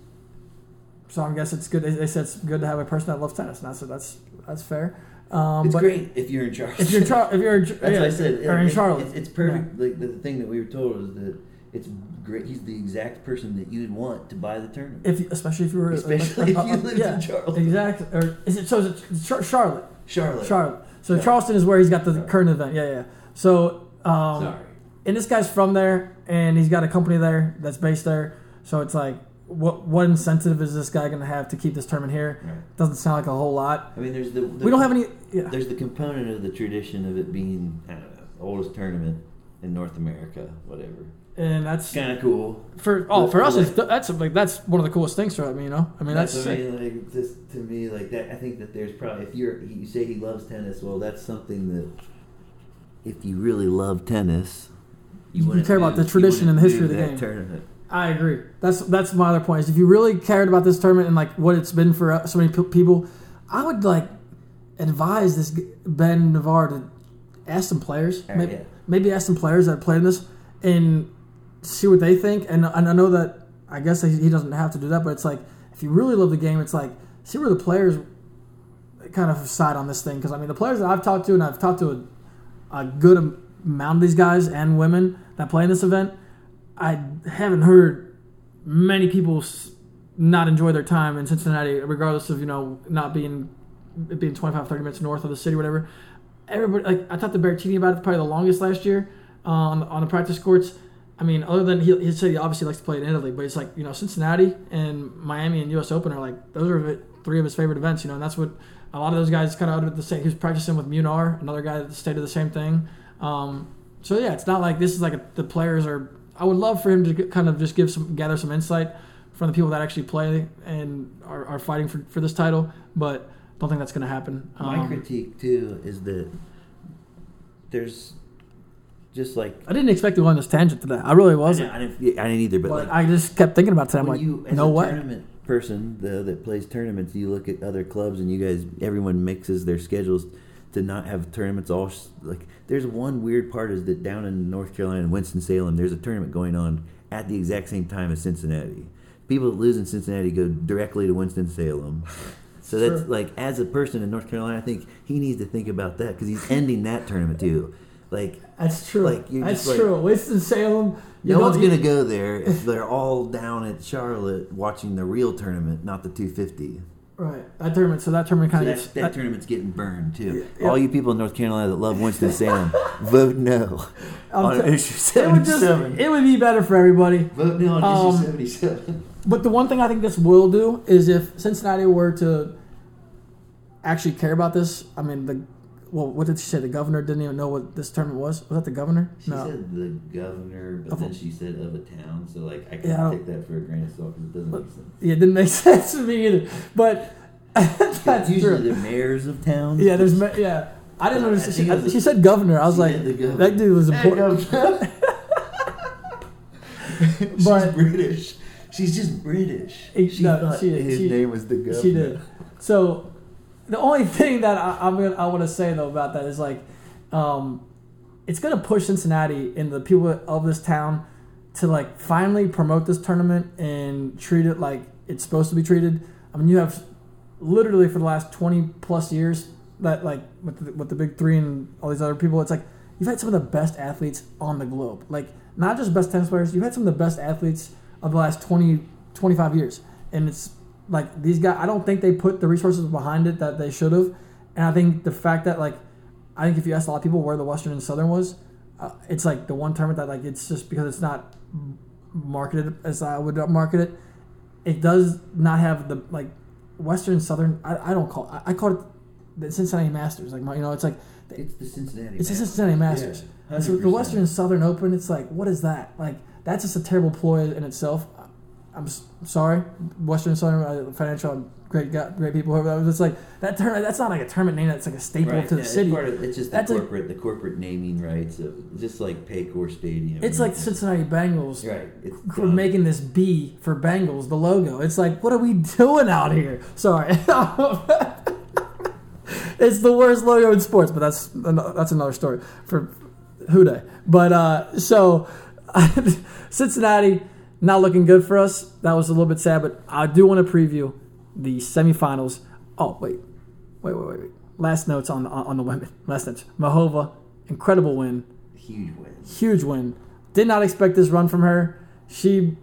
so I guess it's good. They, they said it's good to have a person that loves tennis, and I said that's that's fair. Um, it's but great if you're in Charleston. if you're Char- if you're in [LAUGHS] That's yeah, what I said. or in It- Charlotte, It's, it's perfect. Like the thing that we were told is that it's great. He's the exact person that you'd want to buy the tournament. if you, especially if you were Especially uh, [LAUGHS] if you lived yeah, in Charleston. exactly. Or is it so? Is it Char- Charlotte? Charlotte. Charlotte. So Yeah. Charleston is where he's got the Sorry. current event. Yeah, yeah. So um, Sorry. and this guy's from there, and he's got a company there that's based there. So it's like, what what incentive is this guy going to have to keep this tournament here? Right. Doesn't sound like a whole lot. I mean, there's the, the We don't have any. Yeah. There's the component of the tradition of it being I don't know, oldest tournament in North America, whatever. And that's Kind of cool. for oh for us, Like- it's, that's like that's one of the coolest things for me. You know, I mean that's, That's, I mean, like just to me, like that. I think that there's probably if you're you say he loves tennis, well, that's something that if you really love tennis, You wouldn't care about the tradition and the history of the game. Tournament. I agree. That's that's my other point. Is if you really cared about this tournament and like what it's been for uh, so many pe- people, I would like advise this Ben Navarre to ask some players, maybe, yeah. maybe ask some players that played in this, and see what they think. And, and I know that I guess he doesn't have to do that, but it's like if you really love the game, it's like see where the players kind of side on this thing. Because I mean, the players that I've talked to, and I've talked to a, a good amount of these guys and women that play in this event, I haven't heard many people s- not enjoy their time in Cincinnati, regardless of you know not being being 25, 30 minutes north of the city, whatever. Everybody, like I talked to Berrettini about it probably the longest last year uh, on the practice courts. I mean, other than he, he said he obviously likes to play in Italy, but it's like you know Cincinnati and Miami and U.S. Open are like those are three of his favorite events. You know, and that's what a lot of those guys kind of the same. He was practicing with Munar, another guy that stated the same thing. Um, so yeah, it's not like this is like a, the players are. I would love for him to kind of just give some gather some insight from the people that actually play and are, are fighting for, for this title, but don't think that's going to happen. My Um, critique too is that there's just like I didn't expect to go on this tangent today. I really wasn't. didn't, I didn't, I didn't either, but, But like I just kept thinking about it. I'm like, you as no a way. tournament person the, that plays tournaments, you look at other clubs and you guys, everyone mixes their schedules to not have tournaments all like. There's one weird part is that down in North Carolina, in Winston Salem, there's a tournament going on at the exact same time as Cincinnati. People that lose in Cincinnati go directly to Winston Salem. So that's Sure. like, as a person in North Carolina, I think he needs to think about that because he's ending that tournament too. Like, That's true. Like, you're That's just like- true. Winston Salem. no one's you- gonna go there if they're all down at Charlotte watching the real tournament, not the 250. Right. That tournament. So that tournament So kind that, of. that tournament's getting burned too. Yeah. All you people in North Carolina that love Winston Salem, [LAUGHS] vote no I'm on t- issue it would just. 77. It would be better for everybody. vote no on Um, issue 77. But the one thing I think this will do is if Cincinnati were to actually care about this. I mean, the well, what did she say? The governor didn't even know what this tournament was. Was that the governor? She no. said the governor, but Of then she said of a town. So like I can't Yeah, take that for a grain of salt because it doesn't make sense. Yeah, it didn't make [LAUGHS] sense to me either. But [LAUGHS] that's Usually true. the mayors of towns. Yeah, there's yeah. I didn't understand. She, was- she said governor. I was like, governor. that dude was important. [LAUGHS] She's But- British. She's just British. She no, thought she- his she- name was the governor. She did. So the only thing that I, I'm gonna, I want to say though about that is like, um, it's gonna push Cincinnati and the people of this town to like finally promote this tournament and treat it like it's supposed to be treated. I mean, you have literally for the last 20 plus years that like with the, with the big three and all these other people, it's like you've had some of the best athletes on the globe. Like not just best tennis players, you've had some of the best athletes of the last 20, 25 years. And it's like these guys, I don't think they put the resources behind it that they should have. And I think the fact that like, I think if you ask a lot of people where the Western and Southern was, uh, it's like the one tournament that like it's just because it's not marketed as I would market it. It does not have the like Western and Southern. I, I don't call I, I call it the Cincinnati Masters. Like my, you know, it's like It's the Cincinnati. it's the. Cincinnati Masters. Yeah, so the Western and Southern Open, it's like, what is that? Like, that's just a terrible ploy in itself. I'm sorry, Western Southern uh, financial great great people. Whoever that was, it's like that tournament. That's not like a tournament name. That's like a staple Right, to the yeah, city. It's, of, it's just the That's like- corporate, the corporate naming rights of just like Paycor Stadium. It's like Cincinnati Bengals. Right. It's We're making this B for Bengals, the logo. It's like, what are we doing out here? Sorry. [LAUGHS] it's the worst logo in sports, but that's that's another story for who day. But uh, so [LAUGHS] Cincinnati not looking good for us. That was a little bit sad, but I do want to preview the semifinals. Oh wait, wait, wait, wait. wait. Last notes on on, on the women. [LAUGHS] Last notes. Muchova, incredible win huge win. huge win. Did not expect this run from her. She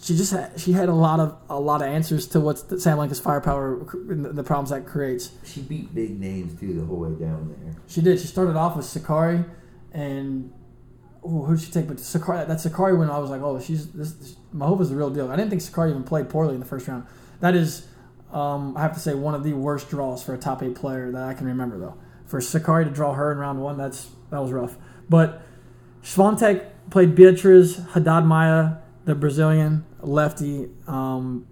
she just had, she had a lot of a lot of answers to what's the Sabalenka's firepower and the, the problems that creates. She beat big names too the whole way down there. She did. She started off with Sakkari, and oh, who'd she take? But Sakkari, that Sakkari win, I was like, oh, she's this. this Muchova's the real deal. I didn't think Sakkari even played poorly in the first round. That is, um, I have to say, one of the worst draws for a top eight player that I can remember though. For Sakkari to draw her in round one, that's that was rough. But Swiatek played Beatriz Haddad Maya, the Brazilian lefty. Um,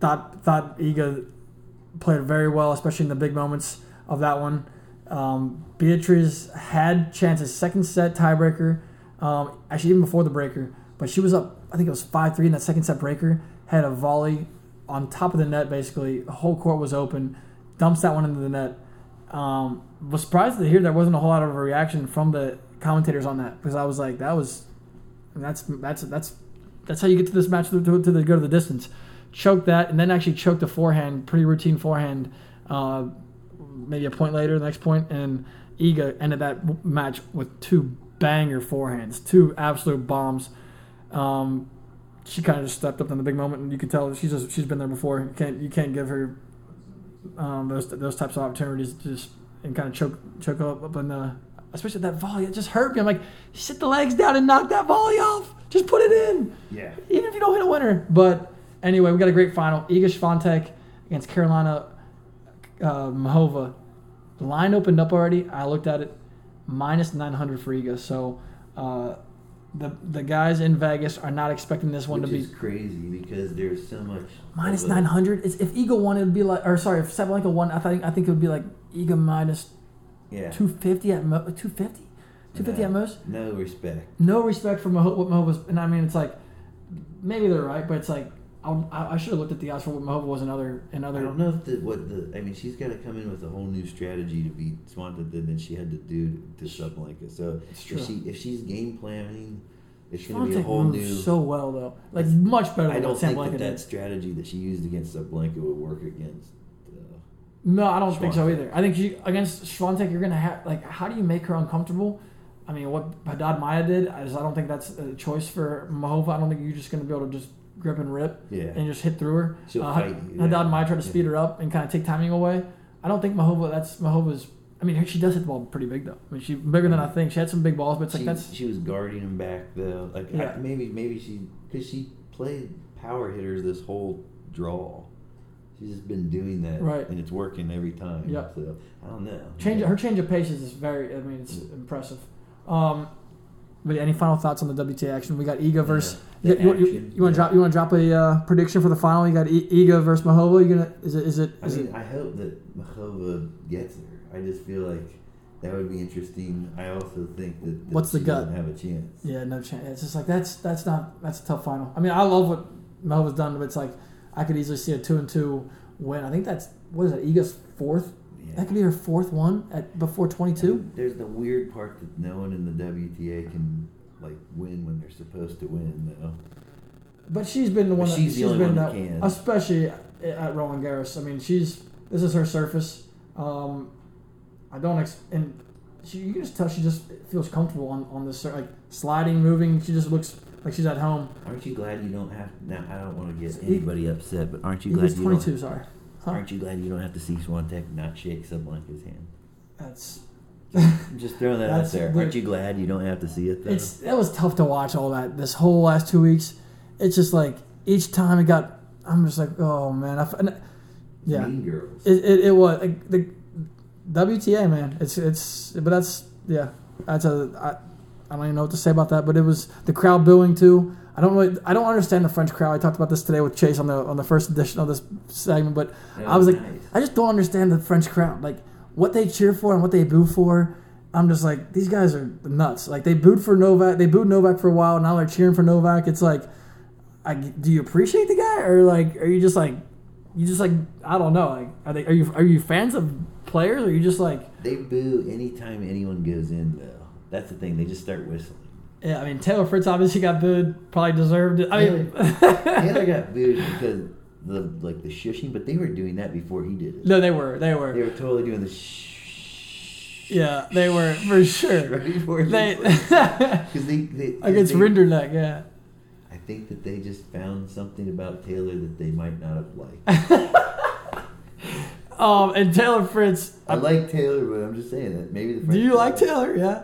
thought thought Iga played very well, especially in the big moments of that one. Um, Beatriz had chances, second set tiebreaker, um, actually even before the breaker, but she was up. I think it was five three in that second set breaker. Had a volley on top of the net, basically. The whole court was open. dumps that one into the net. Um, was surprised to hear there wasn't a whole lot of a reaction from the commentators on that because I was like, that was, that's that's that's that's how you get to this match to, to, to the, go to the distance. Choke that and then actually choke the forehand, pretty routine forehand. Uh, maybe a point later, the next point, and Iga ended that match with two banger forehands, two absolute bombs. Um, she kind of just stepped up in the big moment, and you can tell she's just she's been there before. You can't you can't give her um, those those types of opportunities just and kind of choke choke up, up in the especially that volley. It just hurt me. I'm like, sit the legs down and knock that volley off. Just put it in. Yeah. Even if you don't hit a winner. But anyway, we got a great final. Iga Swiatek against Carolina uh, Muchova. The line opened up already. I looked at it, minus 900 for Iga. So uh, the the guys in Vegas are not expecting this one Which to be crazy because there's so much minus of a- 900. It's, if Iga won, it would be like, or sorry, if Sabalenka won, I think I think it would be like Iga minus Yeah. 250 at mo- 250, 250 at most. No respect. No respect for Maho- what Muchova's, and I mean it's like maybe they're right, but it's like I, I should have looked at the odds for what Muchova was in other in I don't know if the what the I mean she's got to come in with a whole new strategy to beat Swiatek than than she had to do to Sabalenka. So if she if she's game planning, it's going to be a whole moves new. so well though, like much better I don't think that that strategy that she used against Sabalenka would work against. Uh, No, I don't think so either. I think she, against Swiatek, you're gonna have like, how do you make her uncomfortable? I mean, what Haddad Maya did is I don't think that's a choice for Muchova. I don't think you're just gonna be able to just grip and rip yeah. and just hit through her. She'll Uh, fight Haddad yeah. Tried to speed her up and kind of take timing away. I don't think Muchova. That's Muchova's. I mean, she does hit the ball pretty big though. I mean, she bigger than I think. She had some big balls, but it's like she, that's she was guarding him back though. Like Yeah. I, maybe maybe she because she played power hitters this whole draw. She's just been doing that, Right. And it's working every time. Yep. So I don't know. change. Yeah. Her change of paces is very. I mean, it's impressive. Um, but any final thoughts on the WTA action? We got Iga versus. Yeah, You, the you, action, you want to yeah. drop? You want to drop a uh, prediction for the final? You got I- Iga versus Muchova. You gonna? Is it? Is it? I mean, it? I hope that Muchova gets her. I just feel like that would be interesting. I also think that, that What's the she gut? have a chance. Yeah, no chance. It's just like that's that's not that's a tough final. I mean, I love what Muchova's done, but it's like I could easily see a two and two win. I think that's what is it? Iga's fourth. That could be her fourth one at before twenty two. And There's the weird part that no one in the WTA can like win when they're supposed to win, though. But she's been the one. But that, she's the only been one that can. especially at Roland Garros. I mean, she's this is her surface. Um, I don't ex- and she you can just tell she just feels comfortable on on this like sliding, moving. She just looks like she's at home. Aren't you glad you don't have? Now I don't want to get anybody upset, but aren't you glad Iga's you don't? two. Sorry. Huh. Aren't you glad you don't have to see Swiatek not shake Sabalenka's hand? That's I'm [LAUGHS] just throwing that out there. Aren't you glad you don't have to see it though? it's it was tough to watch all that this whole last two weeks. It's just like each time it got, I'm just like, oh man, I, f- and, yeah, Mean Girls. it, it, it was like the WTA man. It's it's but that's yeah, that's a I, I don't even know what to say about that. But it was the crowd booing too. I don't really I don't understand the French crowd. I talked about this today with Chase on the on the first edition of this segment, but That I was like, nice. I just don't understand the French crowd. Like what they cheer for and what they boo for. I'm just like these guys are nuts. Like they booed for Novak. They booed Novak for a while. Now they're cheering for Novak. It's like, I, do you appreciate the guy or like are you just like, you just like I don't know. Like are they are you are you fans of players or are you just like They boo anytime anyone goes in though. That's the thing. They just start whistling. Yeah? I mean Taylor Fritz obviously got booed. Probably deserved it. I mean, [LAUGHS] Taylor got booed because the like the shushing, but they were doing that before he did it. no, they were they were, They were totally doing the shh. yeah they were for [LAUGHS] sure. Right before They because [LAUGHS] they, they 'cause against they- Rinderknech, yeah. I think that they just found something about Taylor that they might not have liked. Um, and Taylor Fritz. I like Taylor, but I'm just saying that maybe the. Do you like Taylor? Yeah.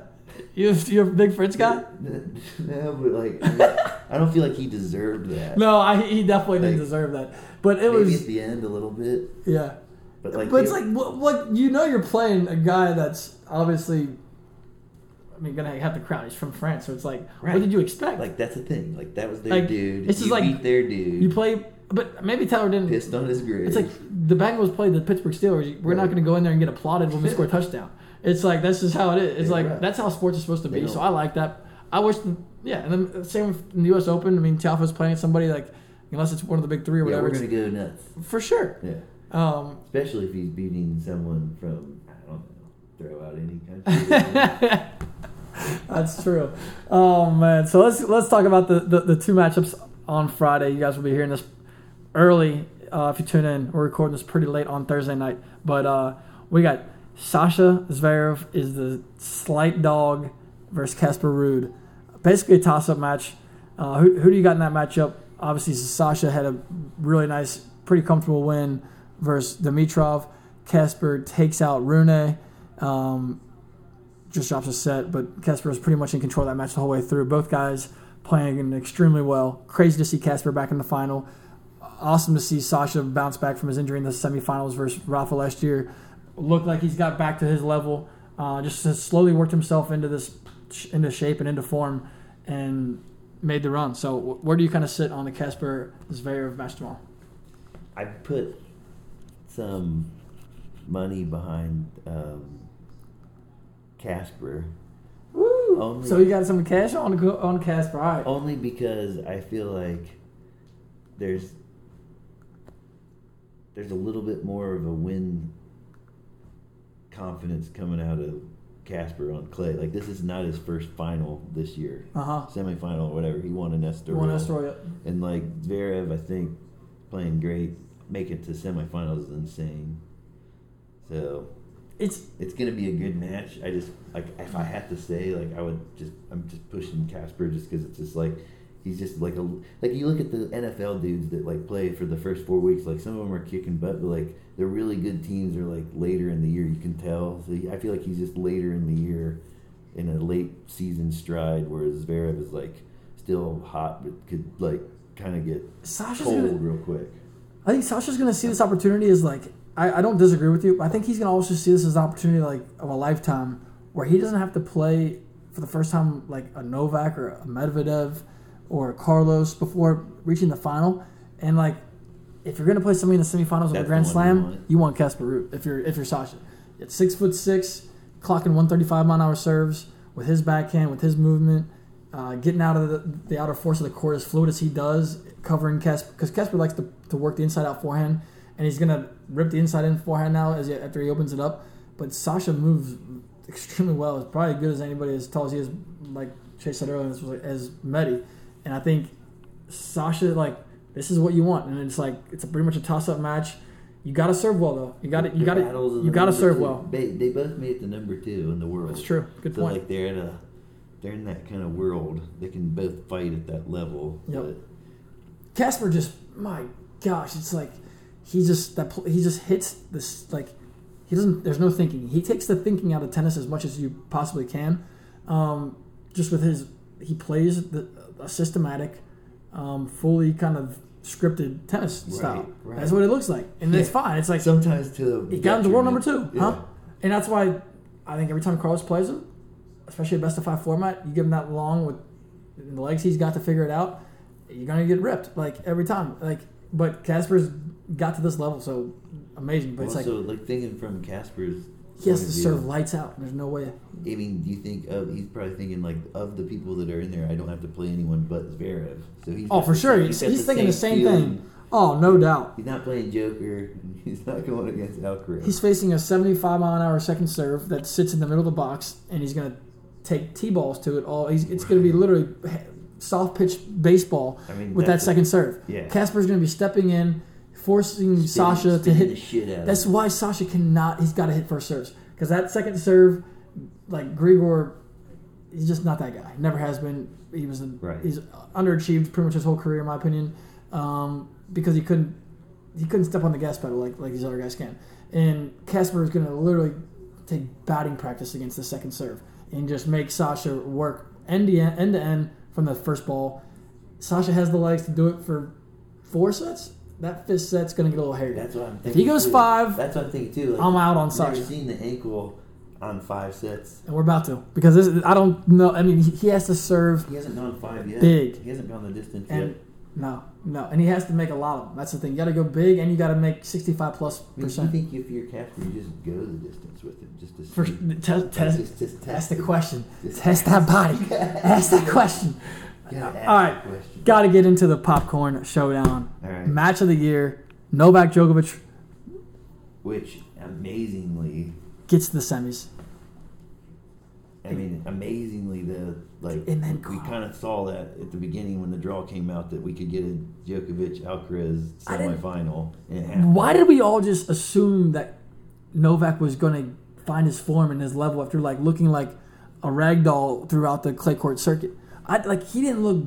You you're a big Fritz guy? [LAUGHS] No, but like I, don't feel like he deserved that. No, I, he definitely didn't Like, deserve that. But it maybe was at the end a little bit, yeah. but like. but it's they- like what, what you know you're playing a guy that's obviously. I mean, gonna have the crown. He's from France, so it's like, Right. what did you expect? Like that's the thing. Like that was their Like, dude. it's just you like- beat their dude. you play, but maybe Tyler didn't. pissed on his grave. It's like the Bengals played the Pittsburgh Steelers. We're not Right. going to go in there and get applauded when we score a [LAUGHS] touchdown. It's like that's just how it is. It's Yeah, like right. that's how sports is supposed to be. So I like that. I wish, the, yeah, and then same with the U.S. Open. I mean, Tiafoe's playing somebody like unless it's one of the big three or whatever. yeah, we're gonna go nuts. for sure. Yeah. Um, Especially if he's beating someone from I don't know, throw out any country. [LAUGHS] That's true. Oh man. So let's let's talk about the, the, the two matchups on Friday. You guys will be hearing this early uh, if you tune in. We're recording this pretty late on Thursday night, but uh, we got Sasha Zverev is the slight dog versus Casper Ruud. Basically a toss up match. Uh, who, who do you got in that matchup? Obviously, Sasha had a really nice, pretty comfortable win versus Dimitrov. Casper takes out Rune. Um, just drops a set, but Casper was pretty much in control of that match the whole way through. Both guys playing extremely well. Crazy to see Casper back in the final. Awesome to see Sasha bounce back from his injury in the semifinals versus Rafa last year. Looked like he's got back to his level. Uh, just has slowly worked himself into this into shape and into form, and made the run. So where do you kind of sit on the Casper Zverev match tomorrow? I put some money behind um, Casper. Woo! Only- so you got some cash on on Casper. All right. Only because I feel like there's there's a little bit more of a win confidence coming out of Casper on clay. Like this is not his first final this year, Uh huh. semifinal or whatever. He won an Estoril. One Estoril. And like Zverev, I think playing great, make it to semifinals is insane. So It's it's gonna be a good match. I just like if I had to say, like I would just I'm just pushing Casper just because it's just like he's just like a like you look at the NFL dudes that like play for the first four weeks. Like some of them are kicking butt, but like the really good teams are like later in the year. You can tell. So he- I feel like he's just later in the year in a late season stride, whereas Zverev is like still hot but could like kind of get Sasha's cold gonna, real quick. I think Sasha's going to see this opportunity as like I, I don't disagree with you. But I think he's going to also see this as an opportunity like of a lifetime where he doesn't have to play for the first time like a Novak or a Medvedev or Carlos before reaching the final. And like if you're going to play somebody in the semifinals of a Grand one you Slam, want. you want Casper Ruud if you're if you're Sasha. At six foot six, clocking 135 mile an hour serves with his backhand, with his movement, uh, getting out of the, the outer force of the court as fluid as he does, covering Casper because Casper likes to, to work the inside out forehand, and he's gonna rip the inside in forehand now as he, after he opens it up. But Sasha moves extremely well. It's probably as good as anybody as tall as he is. Like Chase said earlier, this was as Medi, and I think Sasha like this is what you want, and it's like it's a pretty much a toss up match. You got to serve well though. You got to you got to you got to serve two. well. They, they both made it to number two in the world. That's true. Good so point. like they're in a they're in that kind of world. They can both fight at that level. Yep. but Casper just, my gosh, it's like he just that he just hits this like he doesn't. There's no thinking. He takes the thinking out of tennis as much as you possibly can. Um, just with his, he plays the, a systematic, um, fully kind of scripted tennis Right, style. right. That's what it looks like, and it's fine. It's like sometimes to he got into world number two, Yeah. huh? And that's why I think every time Carlos plays him, especially a best of five format, you give him that long with the legs he's got to figure it out, you're gonna get ripped like every time. Like, but Casper's got to this level, so amazing. But it's also, like like, thinking from Casper's, he has to serve lights out. There's no way. I mean, do you think of? He's probably thinking like of the people that are in there. I don't have to play anyone but Zverev. So he's Oh, for sure. He's, got he's thinking the same feeling. thing. Oh, no doubt. He's not playing Joker. [LAUGHS] He's not going against Alcaraz. He's facing a 75 mile an hour second serve that sits in the middle of the box, and he's going to take t balls to it. All he's, it's going to be literally soft pitch baseball I mean, with that that's a- second serve. yeah. Casper's going to be stepping in, forcing Spinning- Sasha to hit. The shit out that's why Sasha cannot. He's got to hit first serves because that second serve, like Grigor, he's just not that guy. Never has been. He was. A, Right. He's underachieved pretty much his whole career, in my opinion, um, because he couldn't. He couldn't step on the gas pedal like like these other guys can. And Casper is going to literally take batting practice against the second serve and just make Sasha work end to end, end to end from the first ball. Sasha has the legs to do it for four sets. That fist set's going to get a little hairy. That's what I'm If he goes too. five, that's what I'm thinking too. Like, I'm out on I've never seen the ankle on five sets. And we're about to because this is, I don't know. I mean, he, has to serve He hasn't gone five yet. Big. He hasn't gone the distance and yet. no, no, and he has to make a lot of them. That's the thing. You got to go big, and you got to make sixty-five plus I mean, do you think if you're Casper, you just go the distance with him just to see? First, test, test, Just- just ask test the question. Just Test [LAUGHS] that body. Ask that [LAUGHS] question. Gotta All right, got to get into the popcorn showdown. All right. Match of the year: Novak Djokovic which amazingly, Gets to the semis. I mean, amazingly, the like And then we kind of saw that at the beginning when the draw came out that we could get a Djokovic Alcaraz semifinal. And it happened. Why did we all just assume that Novak was going to find his form and his level after like looking like a rag doll throughout the clay court circuit? I like he didn't look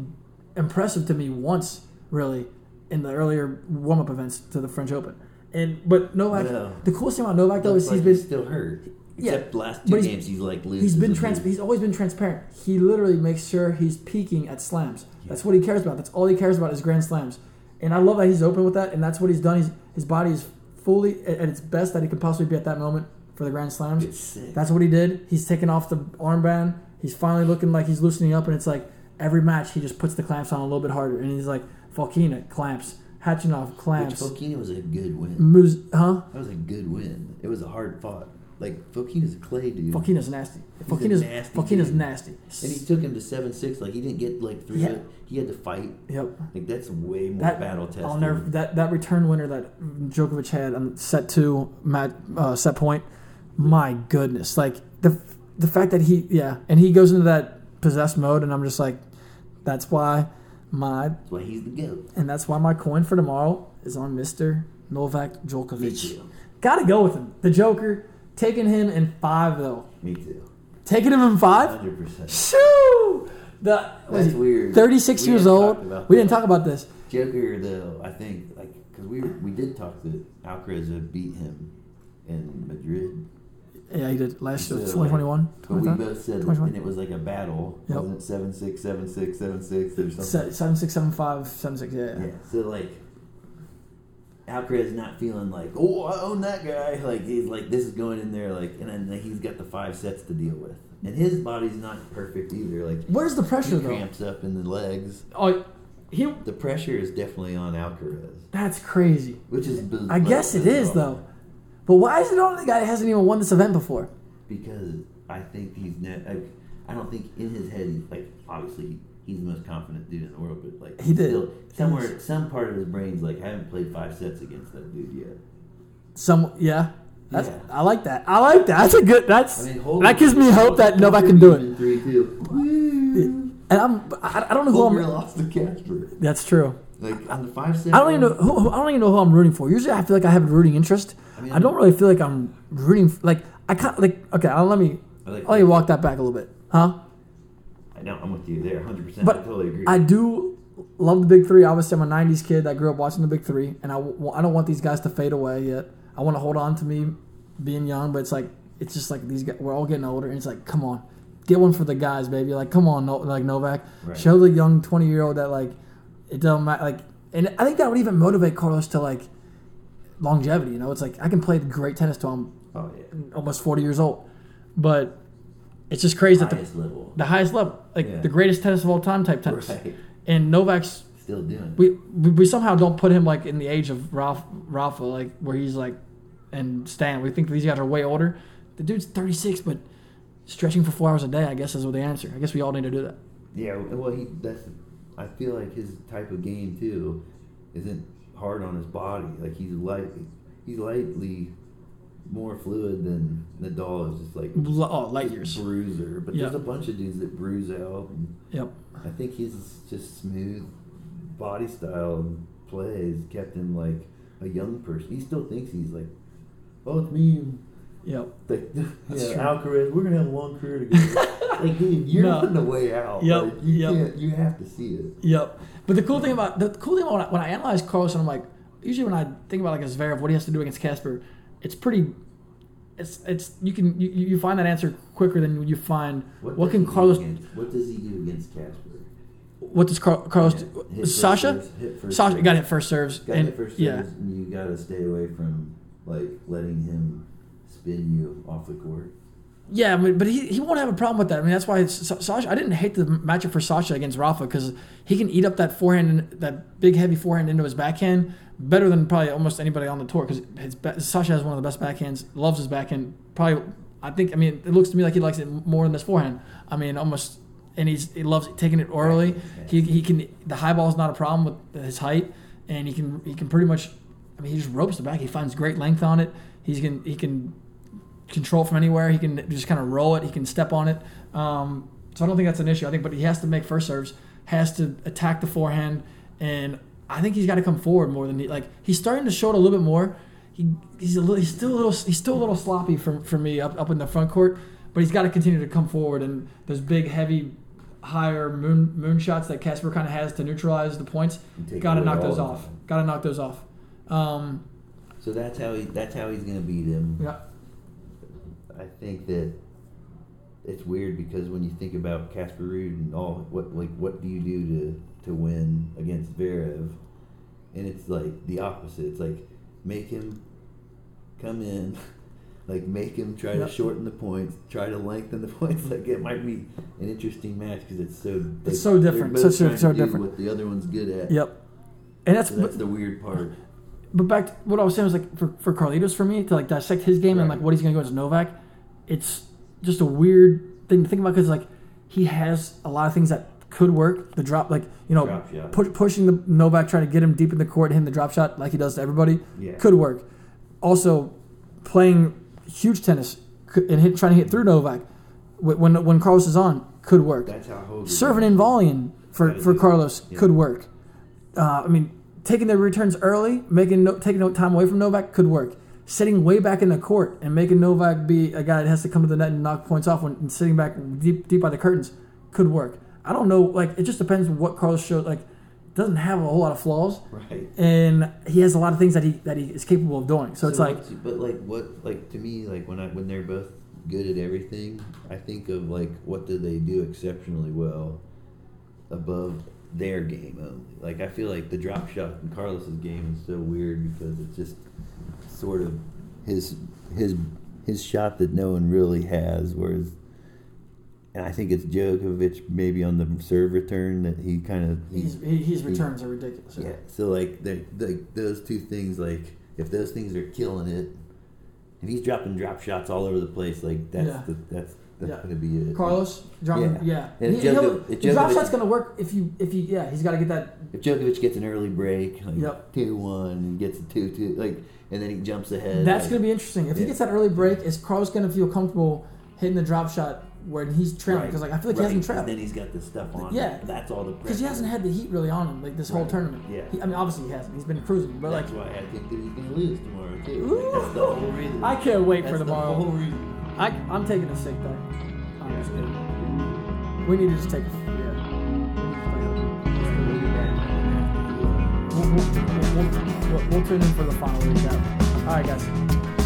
impressive to me once really in the earlier warm up events to the French Open. And but Novak, the coolest thing about Novak though Looks is like he's been he's still hurt. Yeah, Except the last two but he's- games, he's like losing. he's been trans- he's always been transparent. He literally makes sure he's peaking at slams. That's what he cares about. That's all he cares about is grand slams. And I love that he's open with that, and that's what he's done. He's, his body is fully at at its best that it could possibly be at that moment for the grand slams. That's what he did. He's taken off the armband. He's finally looking like he's loosening up, and it's like every match he just puts the clamps on a little bit harder, and he's like Fokina clamps, Khachanov Which clamps, Fokina was a good win. Huh? That was a good win. It was a hard fought. Like Fokina's a clay dude. Fokina's nasty. He's Fokina's nasty Fokina's dude. nasty. And he took him to seven six. Like he didn't get like three. Yeah. He had to fight. Yep. Like that's way more That battle tested. I'll never that that return winner that Djokovic had on set two mat uh, set point. My goodness, like the the fact that he yeah, and he goes into that possessed mode, and I'm just like, that's why my That's why he's the goat. and that's why my coin for tomorrow is on Mister Novak Djokovic. Got to go with him. The Joker taking him in five though. Me too. Taking him in five. Hundred percent. Shoo! The That's weird. 36 We years old. We didn't talk about this. Joker though. I think like because we we did talk that Alcaraz beat him in Madrid. Yeah, he did last year, So, 2021. But we 2021. both said, 2020. and it was like a battle. Yep. Wasn't it seven six seven six seven six or something? Se- seven six seven five seven six. Yeah. Yeah. So like, Alcaraz is not feeling like, oh, I own that guy. Like he's like, this is going in there. Like, and then he's got the five sets to deal with, and his body's not perfect either. Like, Where's the pressure he though? cramps up in the legs. Oh, he. The pressure is definitely on Alcaraz, That's crazy. which is. biz- I guess it is bizarre. though. But why is it only the guy that hasn't even won this event before? because I think he's ne- I, I don't think in his head he's like obviously he's the most confident dude in the world, but like He he's did. still somewhere some part of his brain's like I haven't played five sets against that dude yet. Some yeah. That's, Yeah. I like that. I like that. That's a good. That's I mean, that gives me hope that Novak can do it. Three two. And I'm. I, I don't know who Holger I'm. lost to Casper. That's true. Like on the five set. I don't even know. Who, who- I don't even know who I'm rooting for. Usually, I feel like I have a rooting interest. I mean, I don't really feel like I'm rooting. Like I can't. Like okay. I'll, let me. I like I'll let you walk that back a little bit, huh? I know I'm with you there, hundred percent. I totally agree. I do love the Big Three. Obviously, I'm a '90s kid that grew up watching the Big Three, and I, w- I don't want these guys to fade away yet. I want to hold on to me being young, but it's like it's just like these guys. We're all getting older, and it's like, come on, get one for the guys, baby. Like, come on, no, like Novak, Right. show the young 20 year old that like it doesn't matter. Like, and I think that would even motivate Carlos to like longevity. You know, it's like I can play great tennis till I'm oh yeah, almost 40 years old, but it's just crazy that the highest level. the highest level, like Yeah. the greatest tennis of all time type tennis. Right. And Novak's, Still doing. we, we we somehow don't put him like in the age of Ralph Rafa, like where he's like, and Stan. We think these guys are way older. The dude's 36, but stretching for four hours a day, I guess, is what the answer. I guess we all need to do that. Yeah, well, he that's. I feel like his type of game too, isn't hard on his body. Like he's light, he's lightly more fluid than Nadal is. Just like Oh, light years. bruiser. But Yeah. there's a bunch of dudes that bruise out. And Yep. I think he's just smooth body style and play has kept him like a young person. He still thinks he's like, oh, it's me Yep. like [LAUGHS] That's yeah, true. Alcaraz. We're gonna have a long career together. [LAUGHS] like, dude, you're No. on the way out. Yep, Like, you yep. can't. You have to see it. Yep. But the cool thing about the cool thing about when I, when I analyze Carlson, I'm like, usually when I think about like a Zverev, what he has to do against Casper, it's pretty. It's it's you can you, you find that answer quicker than you find what, does can he do Carlos against- what does he do against Casper? what does Car, Carlos Yeah, do? hit first Sasha serves, hit Sasha serves. got hit first serves Got and hit first yeah serves, and you gotta stay away from like letting him spin you off the court. Yeah, I mean, but he, he won't have a problem with that. I mean, that's why it's, Sasha. I didn't hate the matchup for Sasha against Rafa because he can eat up that forehand, that big heavy forehand into his backhand better than probably almost anybody on the tour. Because Sasha has one of the best backhands, loves his backhand. Probably, I think. I mean, it looks to me like he likes it more than his forehand. I mean, almost, and he's he loves taking it early. He, he can the high ball is not a problem with his height, and he can he can pretty much. I mean, he just ropes the back. He finds great length on it. He's can he can control from anywhere. He can just kind of roll it. He can step on it. Um, so I don't think that's an issue. I think, but he has to make first serves, has to attack the forehand, and I think he's got to come forward more than he like. He's starting to show it a little bit more. He, he's a little, he's still a little he's still a little sloppy for, for me up, up in the front court, but he's got to continue to come forward and those big heavy higher moon moon shots that Casper kind of has to neutralize the points. Got to knock those off. Got to knock those off. Um, So that's how he that's how he's gonna beat him. yeah, I think that it's weird because when you think about Casper Ruud and all what like what do you do to to win against Zverev, and it's like the opposite. It's like make him come in, [LAUGHS] like make him try to shorten the points, try to lengthen the [LAUGHS] points. Like it might be an interesting match because it's so like, so different. So- so- so different. What the other one's good at. yep. And that's, So that's the weird part. but back to what I was saying was like for, for Carlitos for me to like dissect his game and like what he's going to go against Novak, it's just a weird thing to think about because like he has a lot of things that could work. The drop, like you know, Drop push, pushing the Novak, trying to get him deep in the court, hitting the drop shot like he does to everybody, Yeah. could work. Also, playing huge tennis and hit, trying to hit through Novak when when Carlos is on could work. That's how Serving and it. volleying for, for. Carlos Yeah. could work. Uh, I mean, taking the returns early, making no, taking no time away from Novak could work. Sitting way back in the court and making Novak be a guy that has to come to the net and knock points off when and sitting back deep deep by the curtains could work. I don't know. Like it just depends what Carlos shows. Like doesn't have a whole lot of flaws, Right. and he has a lot of things that he that he is capable of doing. So, it's like but like what, like to me, like when I when they're both good at everything, I think of like what do they do exceptionally well above their game only. Like I feel like the drop shot in Carlos's game is so weird because it's just sort of his his his shot that no one really has, whereas. And I think it's Djokovic maybe on the serve return that he kind of he's, he, his returns are ridiculous. yeah. So like the like those two things, like if those things are killing it, if he's dropping drop shots all over the place, like that's Yeah. the, that's that's Yeah. gonna be it. Carlos, dropping, Yeah. yeah, And He- Djoko- he'll- the drop Djokovic- shot's gonna work if you if you yeah he's got to get that If Djokovic gets an early break, like Yep. two one, and gets a two two, like, and then he jumps ahead. That's like, going to be interesting. If he gets that early break, is Carlos going to feel comfortable hitting the drop shot when he's trailing? right, Because like I feel like right, he hasn't trailed Then he's got the stuff on. Yeah. that's all the. because he hasn't had the heat really on him like this whole tournament. Yeah. He, I mean, obviously he hasn't. He's been cruising, but like That's why I think that he's gonna lose tomorrow too. Ooh. Like, that's the whole reason. I can't wait That's for the tomorrow. whole reason. I, I'm taking a sick day. Kidding. We need to just take. Yeah. We'll, we'll, we'll, we'll, we'll tune in for the final recap. All right, guys.